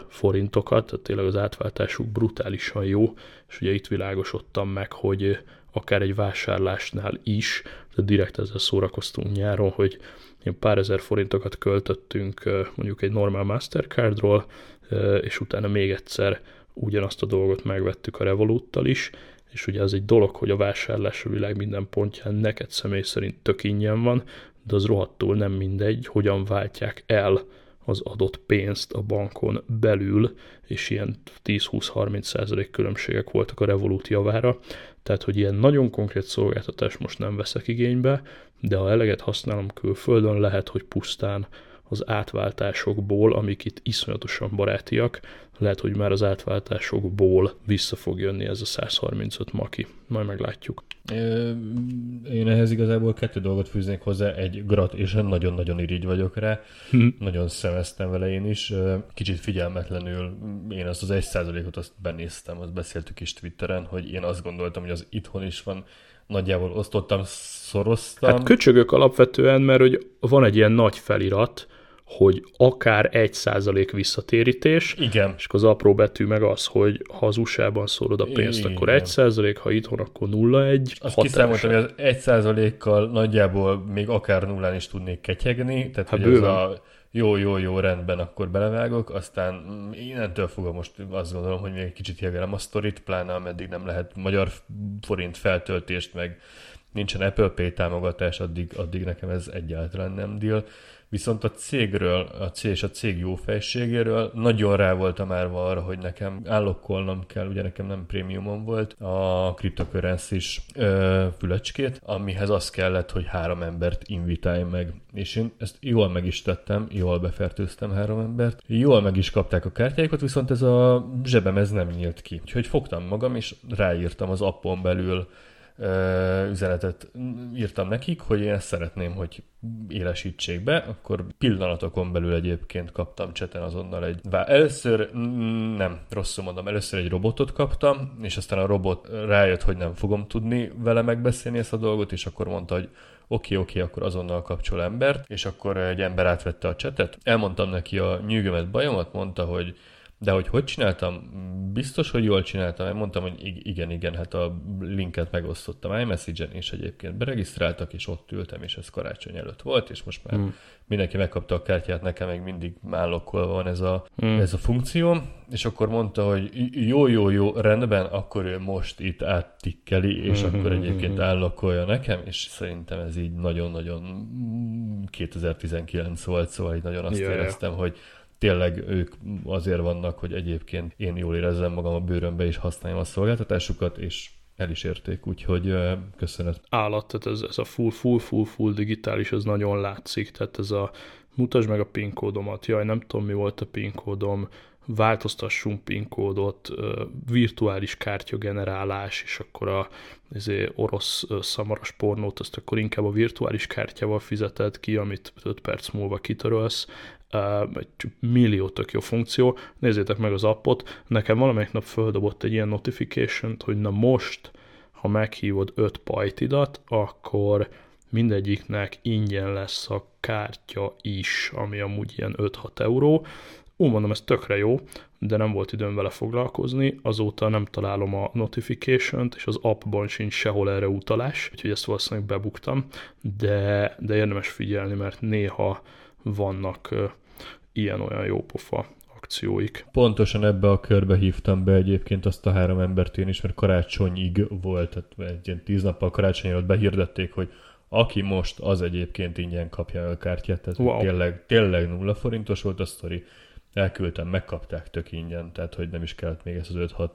forintokat, tehát tényleg az átváltásuk brutálisan jó, és ugye itt világosodtam meg, hogy akár egy vásárlásnál is, de direkt ezzel szórakoztunk nyáron, hogy ilyen pár ezer forintokat költöttünk mondjuk egy normál Mastercardról, és utána még egyszer ugyanazt a dolgot megvettük a Revoluttal is, és ugye az egy dolog, hogy a vásárlás a világ minden pontján neked személy szerint tök ingyen van, de az rohadtul nem mindegy, hogyan váltják el az adott pénzt a bankon belül, és ilyen 10-20-30 százalék különbségek voltak a Revolut javára, tehát hogy ilyen nagyon konkrét szolgáltatást most nem veszek igénybe, de ha eleget használom külföldön, lehet, hogy pusztán az átváltásokból, amik itt iszonyatosan barátiak, lehet, hogy már az átváltásokból vissza fog jönni ez a 135 maki. Majd meglátjuk. Én ehhez igazából kettő dolgot fűznék hozzá, egy grat, és nagyon-nagyon irigy vagyok rá. Hm. Nagyon szemeztem vele én is. Kicsit figyelmetlenül én azt az egy százalékot azt benéztem, azt beszéltük is Twitteren, hogy én azt gondoltam, hogy az itthon is van nagyjából osztottam, szoroztam. Hát köcsögök alapvetően, mert hogy van egy ilyen nagy felirat, hogy akár egy százalék visszatérítés, Igen. és az apró betű meg az, hogy ha az USA-ban szórod a pénzt, Igen. akkor egy százalék, ha itthon, akkor nulla egy. Azt kiszámoltam, hogy az egy százalékkal nagyjából még akár nullán is tudnék ketyegni, tehát hát hogy bőven. az a jó, jó, jó, rendben, akkor belevágok, aztán innentől fogom most azt gondolom, hogy még egy kicsit jegelem a sztorit, pláne ameddig nem lehet magyar forint feltöltést, meg nincsen Apple Pay támogatás, addig, addig nekem ez egyáltalán nem deal. Viszont a cégről, a cég és a cég jó fejségéről nagyon rá voltam már arra, hogy nekem állokkolnom kell, ugye nekem nem prémiumon volt, a cryptocurrency is fülecskét, amihez az kellett, hogy három embert invitálj meg. És én ezt jól meg is tettem, jól befertőztem három embert. Jól meg is kapták a kártyáikat, viszont ez a zsebem ez nem nyílt ki. Úgyhogy fogtam magam, és ráírtam az appon belül üzenetet írtam nekik, hogy én ezt szeretném, hogy élesítsék be, akkor pillanatokon belül egyébként kaptam cseten azonnal egy... Először, nem, rosszul mondom, először egy robotot kaptam, és aztán a robot rájött, hogy nem fogom tudni vele megbeszélni ezt a dolgot, és akkor mondta, hogy oké, okay, oké, okay, akkor azonnal kapcsol embert, és akkor egy ember átvette a csetet. Elmondtam neki a nyűgömet, bajomat, mondta, hogy de hogy hogy csináltam? Biztos, hogy jól csináltam. Én mondtam, hogy igen, igen, hát a linket megosztottam iMessage-en, és egyébként beregisztráltak, és ott ültem, és ez karácsony előtt volt, és most már hmm. mindenki megkapta a kártyát, nekem még mindig állokkolva van ez a, hmm. ez a funkció, és akkor mondta, hogy jó, jó, jó, rendben, akkor ő most itt áttikkeli, és hmm. akkor egyébként állokkolja nekem, és szerintem ez így nagyon-nagyon 2019 volt, szóval így nagyon azt yeah, éreztem, hogy tényleg ők azért vannak, hogy egyébként én jól érezzem magam a bőrömbe és használjam a szolgáltatásukat, és el is érték, úgyhogy köszönet. Állat, tehát ez, ez a full, full, full, full digitális, az nagyon látszik, tehát ez a mutasd meg a PIN kódomat, jaj, nem tudom mi volt a PIN kódom, változtassunk PIN kódot, virtuális kártyagenerálás, és akkor a ezért orosz szamaras pornót, azt akkor inkább a virtuális kártyával fizeted ki, amit 5 perc múlva kitörölsz, egy millió tök jó funkció, nézzétek meg az appot, nekem valamelyik nap földobott egy ilyen notification hogy na most, ha meghívod 5 pajtidat, akkor mindegyiknek ingyen lesz a kártya is, ami amúgy ilyen 5-6 euró. Úgy mondom, ez tökre jó, de nem volt időm vele foglalkozni, azóta nem találom a notification-t, és az appban sincs sehol erre utalás, úgyhogy ezt valószínűleg bebuktam, de, de érdemes figyelni, mert néha vannak ilyen-olyan jópofa akcióik. Pontosan ebbe a körbe hívtam be egyébként azt a három embert én is, mert karácsonyig volt, tehát egy ilyen tíz nappal karácsony előtt behirdették, hogy aki most, az egyébként ingyen kapja a kártyát, tehát wow. tényleg, tényleg nulla forintos volt a sztori. Elküldtem, megkapták tök ingyen, tehát hogy nem is kellett még ezt az 5-6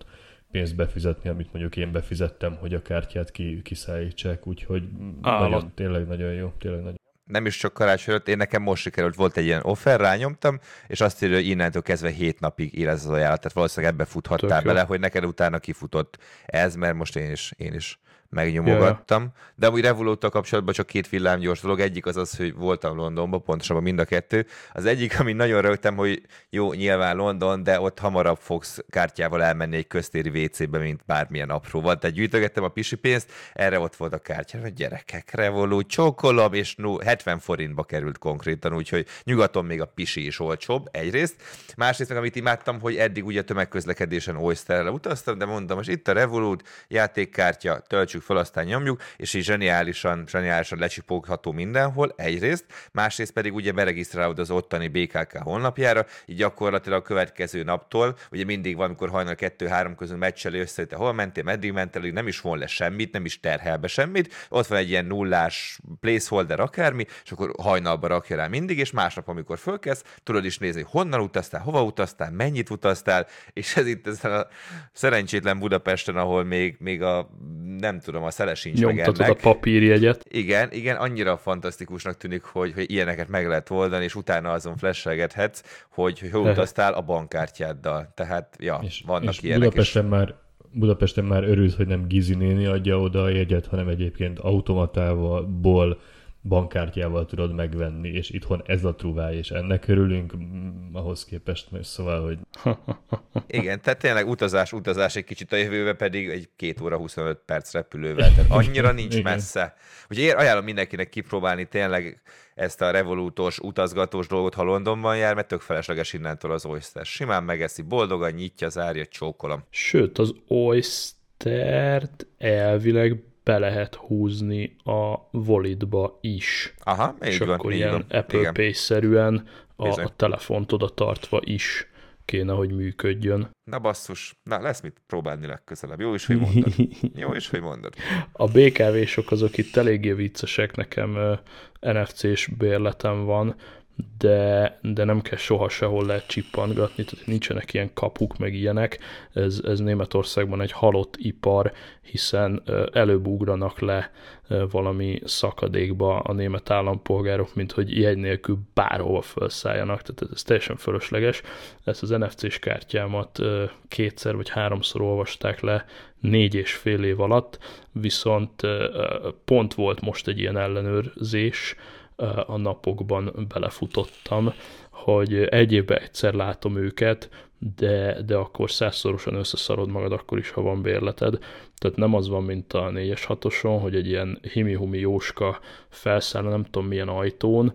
pénzt befizetni, amit mondjuk én befizettem, hogy a kártyát ki, kiszállítsák, úgyhogy nagyon, tényleg nagyon jó, tényleg nagyon nem is csak karácsony előtt, én nekem most sikerült, volt egy ilyen offer, rányomtam, és azt írja, hogy innentől kezdve hét napig él ez az ajánlat, tehát valószínűleg ebbe futhattál bele, hogy neked utána kifutott ez, mert most én is, én is megnyomogattam, yeah. de amúgy revolut kapcsolatban csak két villámgyors dolog, egyik az az, hogy voltam Londonban, pontosabban mind a kettő. Az egyik, ami nagyon rögtem, hogy jó, nyilván London, de ott hamarabb fogsz kártyával elmenni egy köztéri WC-be, mint bármilyen apróval. Tehát gyűjtögettem a pisi pénzt, erre ott volt a kártya, hogy gyerekek, revolut, csókolom, és no, 70 forintba került konkrétan, úgyhogy nyugaton még a pisi is olcsóbb, egyrészt. Másrészt meg amit imádtam, hogy eddig ugye tömegközlekedésen Oysterrel utaztam, de mondtam, most itt a Revolut, játékkártya, töltsük fel, aztán nyomjuk, és így zseniálisan, zseniálisan lecsipogható mindenhol, egyrészt, másrészt pedig ugye beregisztrálod az ottani BKK honlapjára, így gyakorlatilag a következő naptól, ugye mindig van, amikor hajnal kettő-három közül meccseli össze, hogy te hol mentél, meddig mentél, nem is von le semmit, nem is terhel be semmit, ott van egy ilyen nullás placeholder akármi, és akkor hajnalba rakja rá mindig, és másnap, amikor fölkezd, tudod is nézni, honnan utaztál, hova utaztál, mennyit utaztál, és ez itt ezen a szerencsétlen Budapesten, ahol még, még a, nem tudom, a szele sincs Nyomtatod meg ennek. a papírjegyet. Igen, igen, annyira fantasztikusnak tűnik, hogy, hogy ilyeneket meg lehet oldani, és utána azon flashelgethetsz, hogy, hogy hol utaztál a bankkártyáddal. Tehát, ja, és, vannak és ilyenek. Budapesten is. már Budapesten már örülsz, hogy nem Gizi néni adja oda a jegyet, hanem egyébként automatával bankkártyával tudod megvenni, és itthon ez a truváj, és ennek örülünk, ahhoz képest, szóval, hogy... Igen, tehát tényleg utazás, utazás egy kicsit a jövőbe, pedig egy két óra 25 perc repülővel, tehát annyira nincs Igen. messze. Úgyhogy én ajánlom mindenkinek kipróbálni tényleg ezt a revolútos, utazgatós dolgot, ha Londonban jár, mert tök felesleges innentől az oyster. Simán megeszi, boldogan nyitja, zárja, csókolom. Sőt, az oystert elvileg be lehet húzni a Volitba is. Aha, így És van, akkor így ilyen van. Apple Pay-szerűen a, a telefont oda tartva is kéne, hogy működjön. Na basszus, na lesz mit próbálni legközelebb. Jó is, hogy mondod. Jó is, hogy mondod. A BKV-sok azok itt eléggé viccesek, nekem uh, NFC-s bérletem van, de, de nem kell soha sehol lehet csippantgatni, tehát nincsenek ilyen kapuk, meg ilyenek. Ez, ez Németországban egy halott ipar, hiszen előbb ugranak le valami szakadékba a német állampolgárok, mint hogy jegy nélkül bárhova felszálljanak, tehát ez teljesen fölösleges. Ezt az NFC-s kártyámat kétszer vagy háromszor olvasták le négy és fél év alatt, viszont pont volt most egy ilyen ellenőrzés, a napokban belefutottam, hogy egy évben egyszer látom őket, de, de akkor százszorosan összeszarod magad akkor is, ha van bérleted. Tehát nem az van, mint a 4-es 6 hogy egy ilyen himi-humi jóska felszáll, nem tudom milyen ajtón,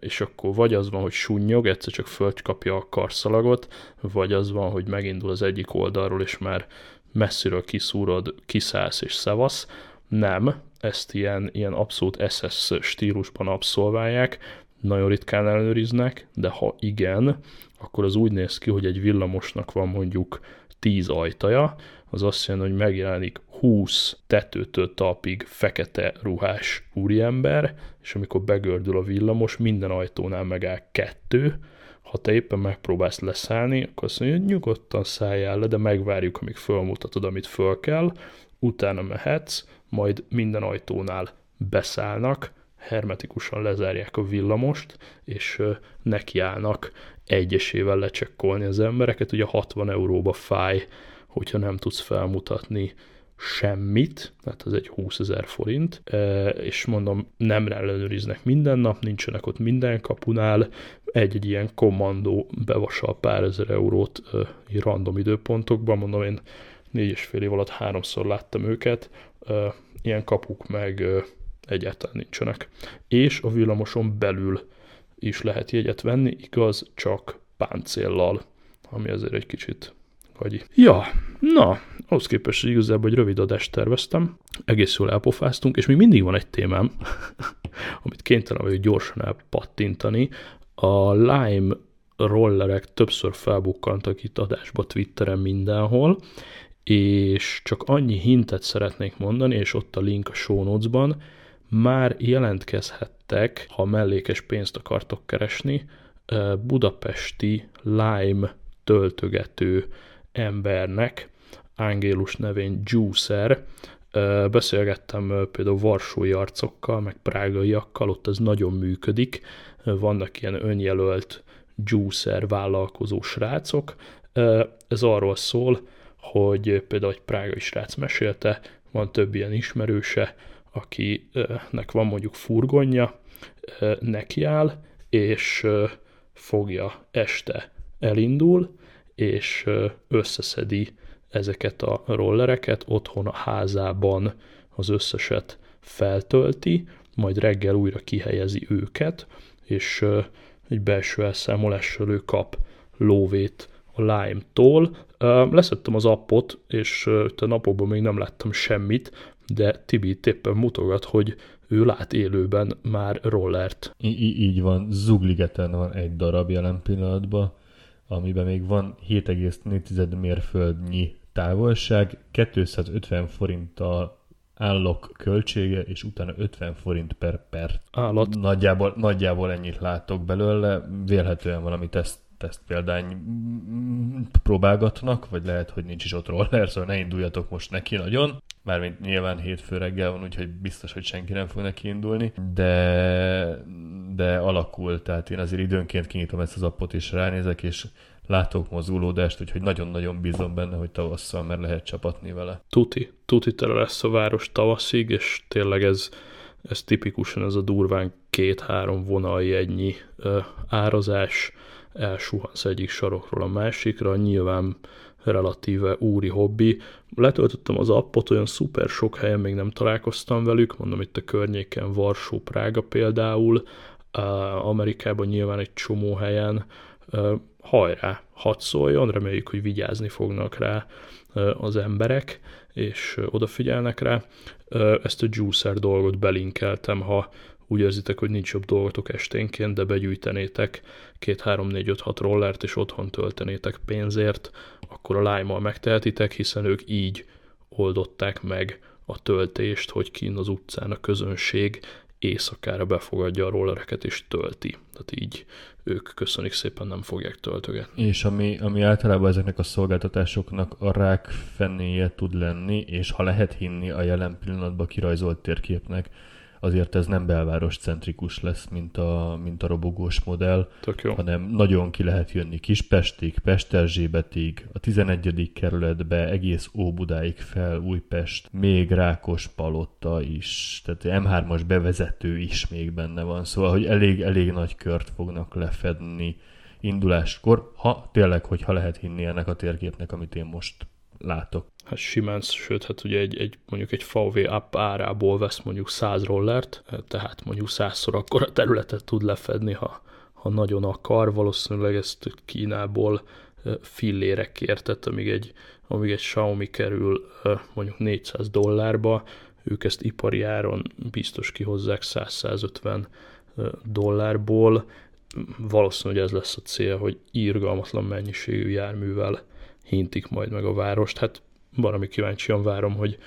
és akkor vagy az van, hogy sunnyog, egyszer csak fölkapja a karszalagot, vagy az van, hogy megindul az egyik oldalról, és már messziről kiszúrod, kiszállsz és szevasz. Nem, ezt ilyen, ilyen abszolút SS stílusban abszolválják, nagyon ritkán ellenőriznek, de ha igen, akkor az úgy néz ki, hogy egy villamosnak van mondjuk 10 ajtaja, az azt jelenti, hogy megjelenik 20 tetőtől talpig fekete ruhás úriember, és amikor begördül a villamos, minden ajtónál megáll kettő, ha te éppen megpróbálsz leszállni, akkor azt mondja, hogy nyugodtan szálljál le, de megvárjuk, amíg fölmutatod, amit föl kell, utána mehetsz, majd minden ajtónál beszállnak, hermetikusan lezárják a villamost, és nekiállnak egyesével lecsekkolni az embereket. Ugye 60 euróba fáj, hogyha nem tudsz felmutatni semmit, tehát az egy 20 ezer forint, és mondom, nem ellenőriznek minden nap, nincsenek ott minden kapunál, egy-egy ilyen kommandó bevasal pár ezer eurót random időpontokban, mondom, én négy és fél év alatt háromszor láttam őket, ilyen kapuk meg egyáltalán nincsenek. És a villamoson belül is lehet jegyet venni, igaz, csak páncéllal, ami azért egy kicsit vagy. Ja, na, ahhoz képest, hogy igazából egy rövid adást terveztem, egész jól elpofáztunk, és még mindig van egy témám, amit kénytelen vagyok gyorsan elpattintani. A Lime rollerek többször felbukkantak itt adásba Twitteren mindenhol, és csak annyi hintet szeretnék mondani, és ott a link a show notes-ban, már jelentkezhettek, ha mellékes pénzt akartok keresni, budapesti Lime töltögető embernek, Angélus nevén Juicer, beszélgettem például varsói arcokkal, meg prágaiakkal, ott ez nagyon működik, vannak ilyen önjelölt juicer vállalkozó srácok, ez arról szól, hogy például egy prágai srác mesélte, van több ilyen ismerőse, akinek van mondjuk furgonja, nekiáll, és fogja este elindul, és összeszedi ezeket a rollereket, otthon a házában az összeset feltölti, majd reggel újra kihelyezi őket, és egy belső elszámolással ő kap lóvét a Lime-tól. Leszettem az appot, és a napokban még nem láttam semmit, de Tibi éppen mutogat, hogy ő lát élőben már rollert. I- így van, Zugligeten van egy darab jelen pillanatban, amiben még van 7,4 mérföldnyi távolság, 250 forinttal állok költsége, és utána 50 forint per perc. Állat. Nagyjából, nagyjából ennyit látok belőle, vélhetően valami teszt, teszt példány próbálgatnak, vagy lehet, hogy nincs is ott roller, szóval ne induljatok most neki nagyon. Mármint nyilván hétfő reggel van, úgyhogy biztos, hogy senki nem fog neki indulni, de, de alakul, tehát én azért időnként kinyitom ezt az appot és ránézek, és látok mozgulódást, úgyhogy nagyon-nagyon bízom benne, hogy tavasszal már lehet csapatni vele. Tuti, tuti tele lesz a város tavaszig, és tényleg ez, ez tipikusan ez a durván két-három vonal ennyi ö, árazás, elsuhansz egyik sarokról a másikra, nyilván relatíve úri hobbi. Letöltöttem az appot, olyan szuper sok helyen még nem találkoztam velük, mondom itt a környéken, Varsó, Prága például, Amerikában nyilván egy csomó helyen, hajrá, hadd szóljon, reméljük, hogy vigyázni fognak rá az emberek, és odafigyelnek rá. Ezt a Juicer dolgot belinkeltem, ha úgy érzitek, hogy nincs jobb dolgotok esténként, de begyűjtenétek két, három, négy, öt, hat rollert, és otthon töltenétek pénzért, akkor a lime megtehetitek, hiszen ők így oldották meg a töltést, hogy kín az utcán a közönség éjszakára befogadja a rollereket és tölti. Tehát így ők köszönik szépen nem fogják töltögetni. És ami, ami általában ezeknek a szolgáltatásoknak a rák fennéje tud lenni, és ha lehet hinni a jelen pillanatban kirajzolt térképnek, azért ez nem belváros centrikus lesz, mint a, mint a robogós modell, hanem nagyon ki lehet jönni Kispestig, Pesterzsébetig, a 11. kerületbe, egész Óbudáig fel, Újpest, még Rákos Palotta is, tehát M3-as bevezető is még benne van, szóval, hogy elég, elég nagy kört fognak lefedni induláskor, ha tényleg, hogyha lehet hinni ennek a térképnek, amit én most látok. Hát simán, sőt, hát ugye egy, egy, mondjuk egy VW app árából vesz mondjuk 100 rollert, tehát mondjuk 100-szor akkor a területet tud lefedni, ha, ha nagyon akar, valószínűleg ezt Kínából fillérekért, tehát amíg egy, amíg egy Xiaomi kerül mondjuk 400 dollárba, ők ezt ipari áron biztos kihozzák 100-150 dollárból, valószínűleg ez lesz a cél, hogy írgalmatlan mennyiségű járművel hintik majd meg a várost. Hát valami kíváncsian várom, hogy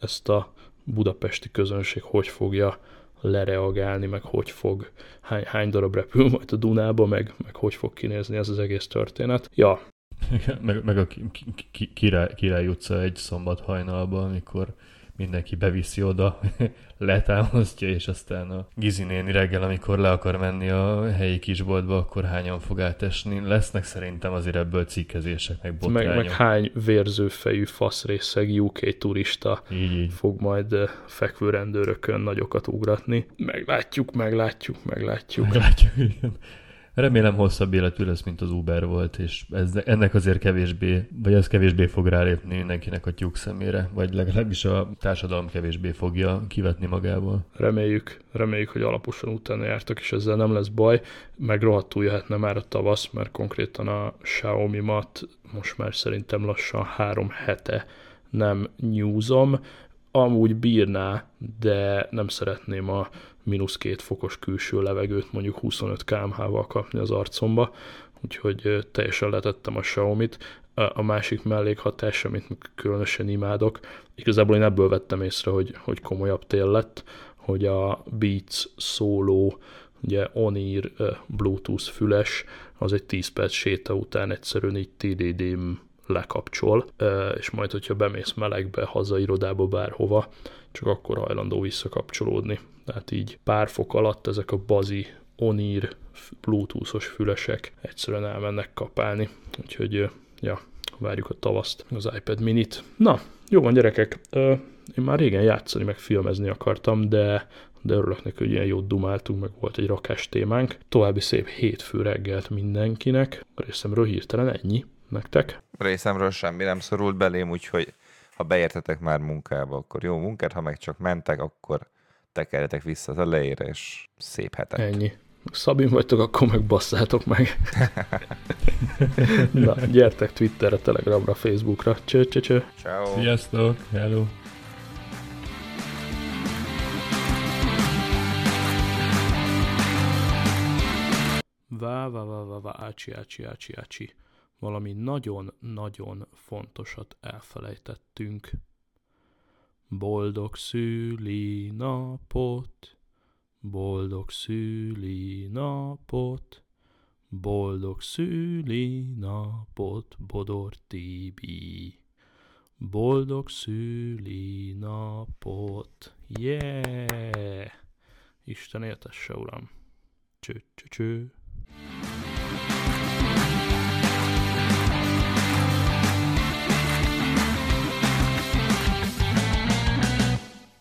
ezt a budapesti közönség hogy fogja lereagálni, meg hogy fog, hány, hány darab repül majd a Dunába, meg, meg hogy fog kinézni ez az egész történet. Ja. meg, meg a király, király utca egy szombat hajnalban, amikor mindenki beviszi oda, letámasztja, és aztán a Gizi néni reggel, amikor le akar menni a helyi kisboltba, akkor hányan fog átesni. Lesznek szerintem azért ebből cikkezések, meg botrányok. Meg, meg hány vérzőfejű faszrészeg UK turista így, így. fog majd eh, fekvő rendőrökön nagyokat ugratni. Meglátjuk, meglátjuk, meglátjuk. Meglátjuk, igen. Remélem hosszabb életű lesz, mint az Uber volt, és ez, ennek azért kevésbé, vagy ez kevésbé fog rálépni mindenkinek a tyúk szemére, vagy legalábbis a társadalom kevésbé fogja kivetni magából. Reméljük, reméljük, hogy alaposan utána jártak, és ezzel nem lesz baj, meg rohadtul jöhetne már a tavasz, mert konkrétan a Xiaomi mat most már szerintem lassan három hete nem nyúzom, amúgy bírná, de nem szeretném a mínusz két fokos külső levegőt mondjuk 25 kmh-val kapni az arcomba, úgyhogy teljesen letettem a Xiaomi-t. A másik mellékhatás, amit különösen imádok, igazából én ebből vettem észre, hogy, hogy komolyabb tél lett, hogy a Beats Solo, ugye Onir Bluetooth füles, az egy 10 perc séta után egyszerűen így tdd lekapcsol, és majd, hogyha bemész melegbe, haza irodába, bárhova, csak akkor hajlandó visszakapcsolódni. Tehát így pár fok alatt ezek a bazi Onir bluetoothos fülesek egyszerűen elmennek kapálni. Úgyhogy ja, várjuk a tavaszt, az iPad minit. Na, jó van gyerekek, én már régen játszani, meg filmezni akartam, de de örülök neki, hogy ilyen jót dumáltunk, meg volt egy rakás témánk. További szép hétfő reggelt mindenkinek. A részemről hirtelen ennyi. Nektek? Részemről semmi nem szorult belém, úgyhogy ha beértetek már munkába, akkor jó munkát, ha meg csak mentek, akkor tekerjetek vissza az elejére, és szép hetet. Ennyi. Szabin vagytok, akkor meg basszátok meg. Na, gyertek Twitterre, Telegramra, Facebookra. Cső, cső, cső. Ciao. Sziasztok, hello. Vá, vá, vá, vá, vá, ácsi, ácsi, ácsi, ácsi. Valami nagyon-nagyon fontosat elfelejtettünk. Boldog szüli napot, boldog szüli napot, boldog szüli napot, Bodor Tibi. Boldog szüli napot, yeah! Isten éltesse, uram! Cső, cső, cső.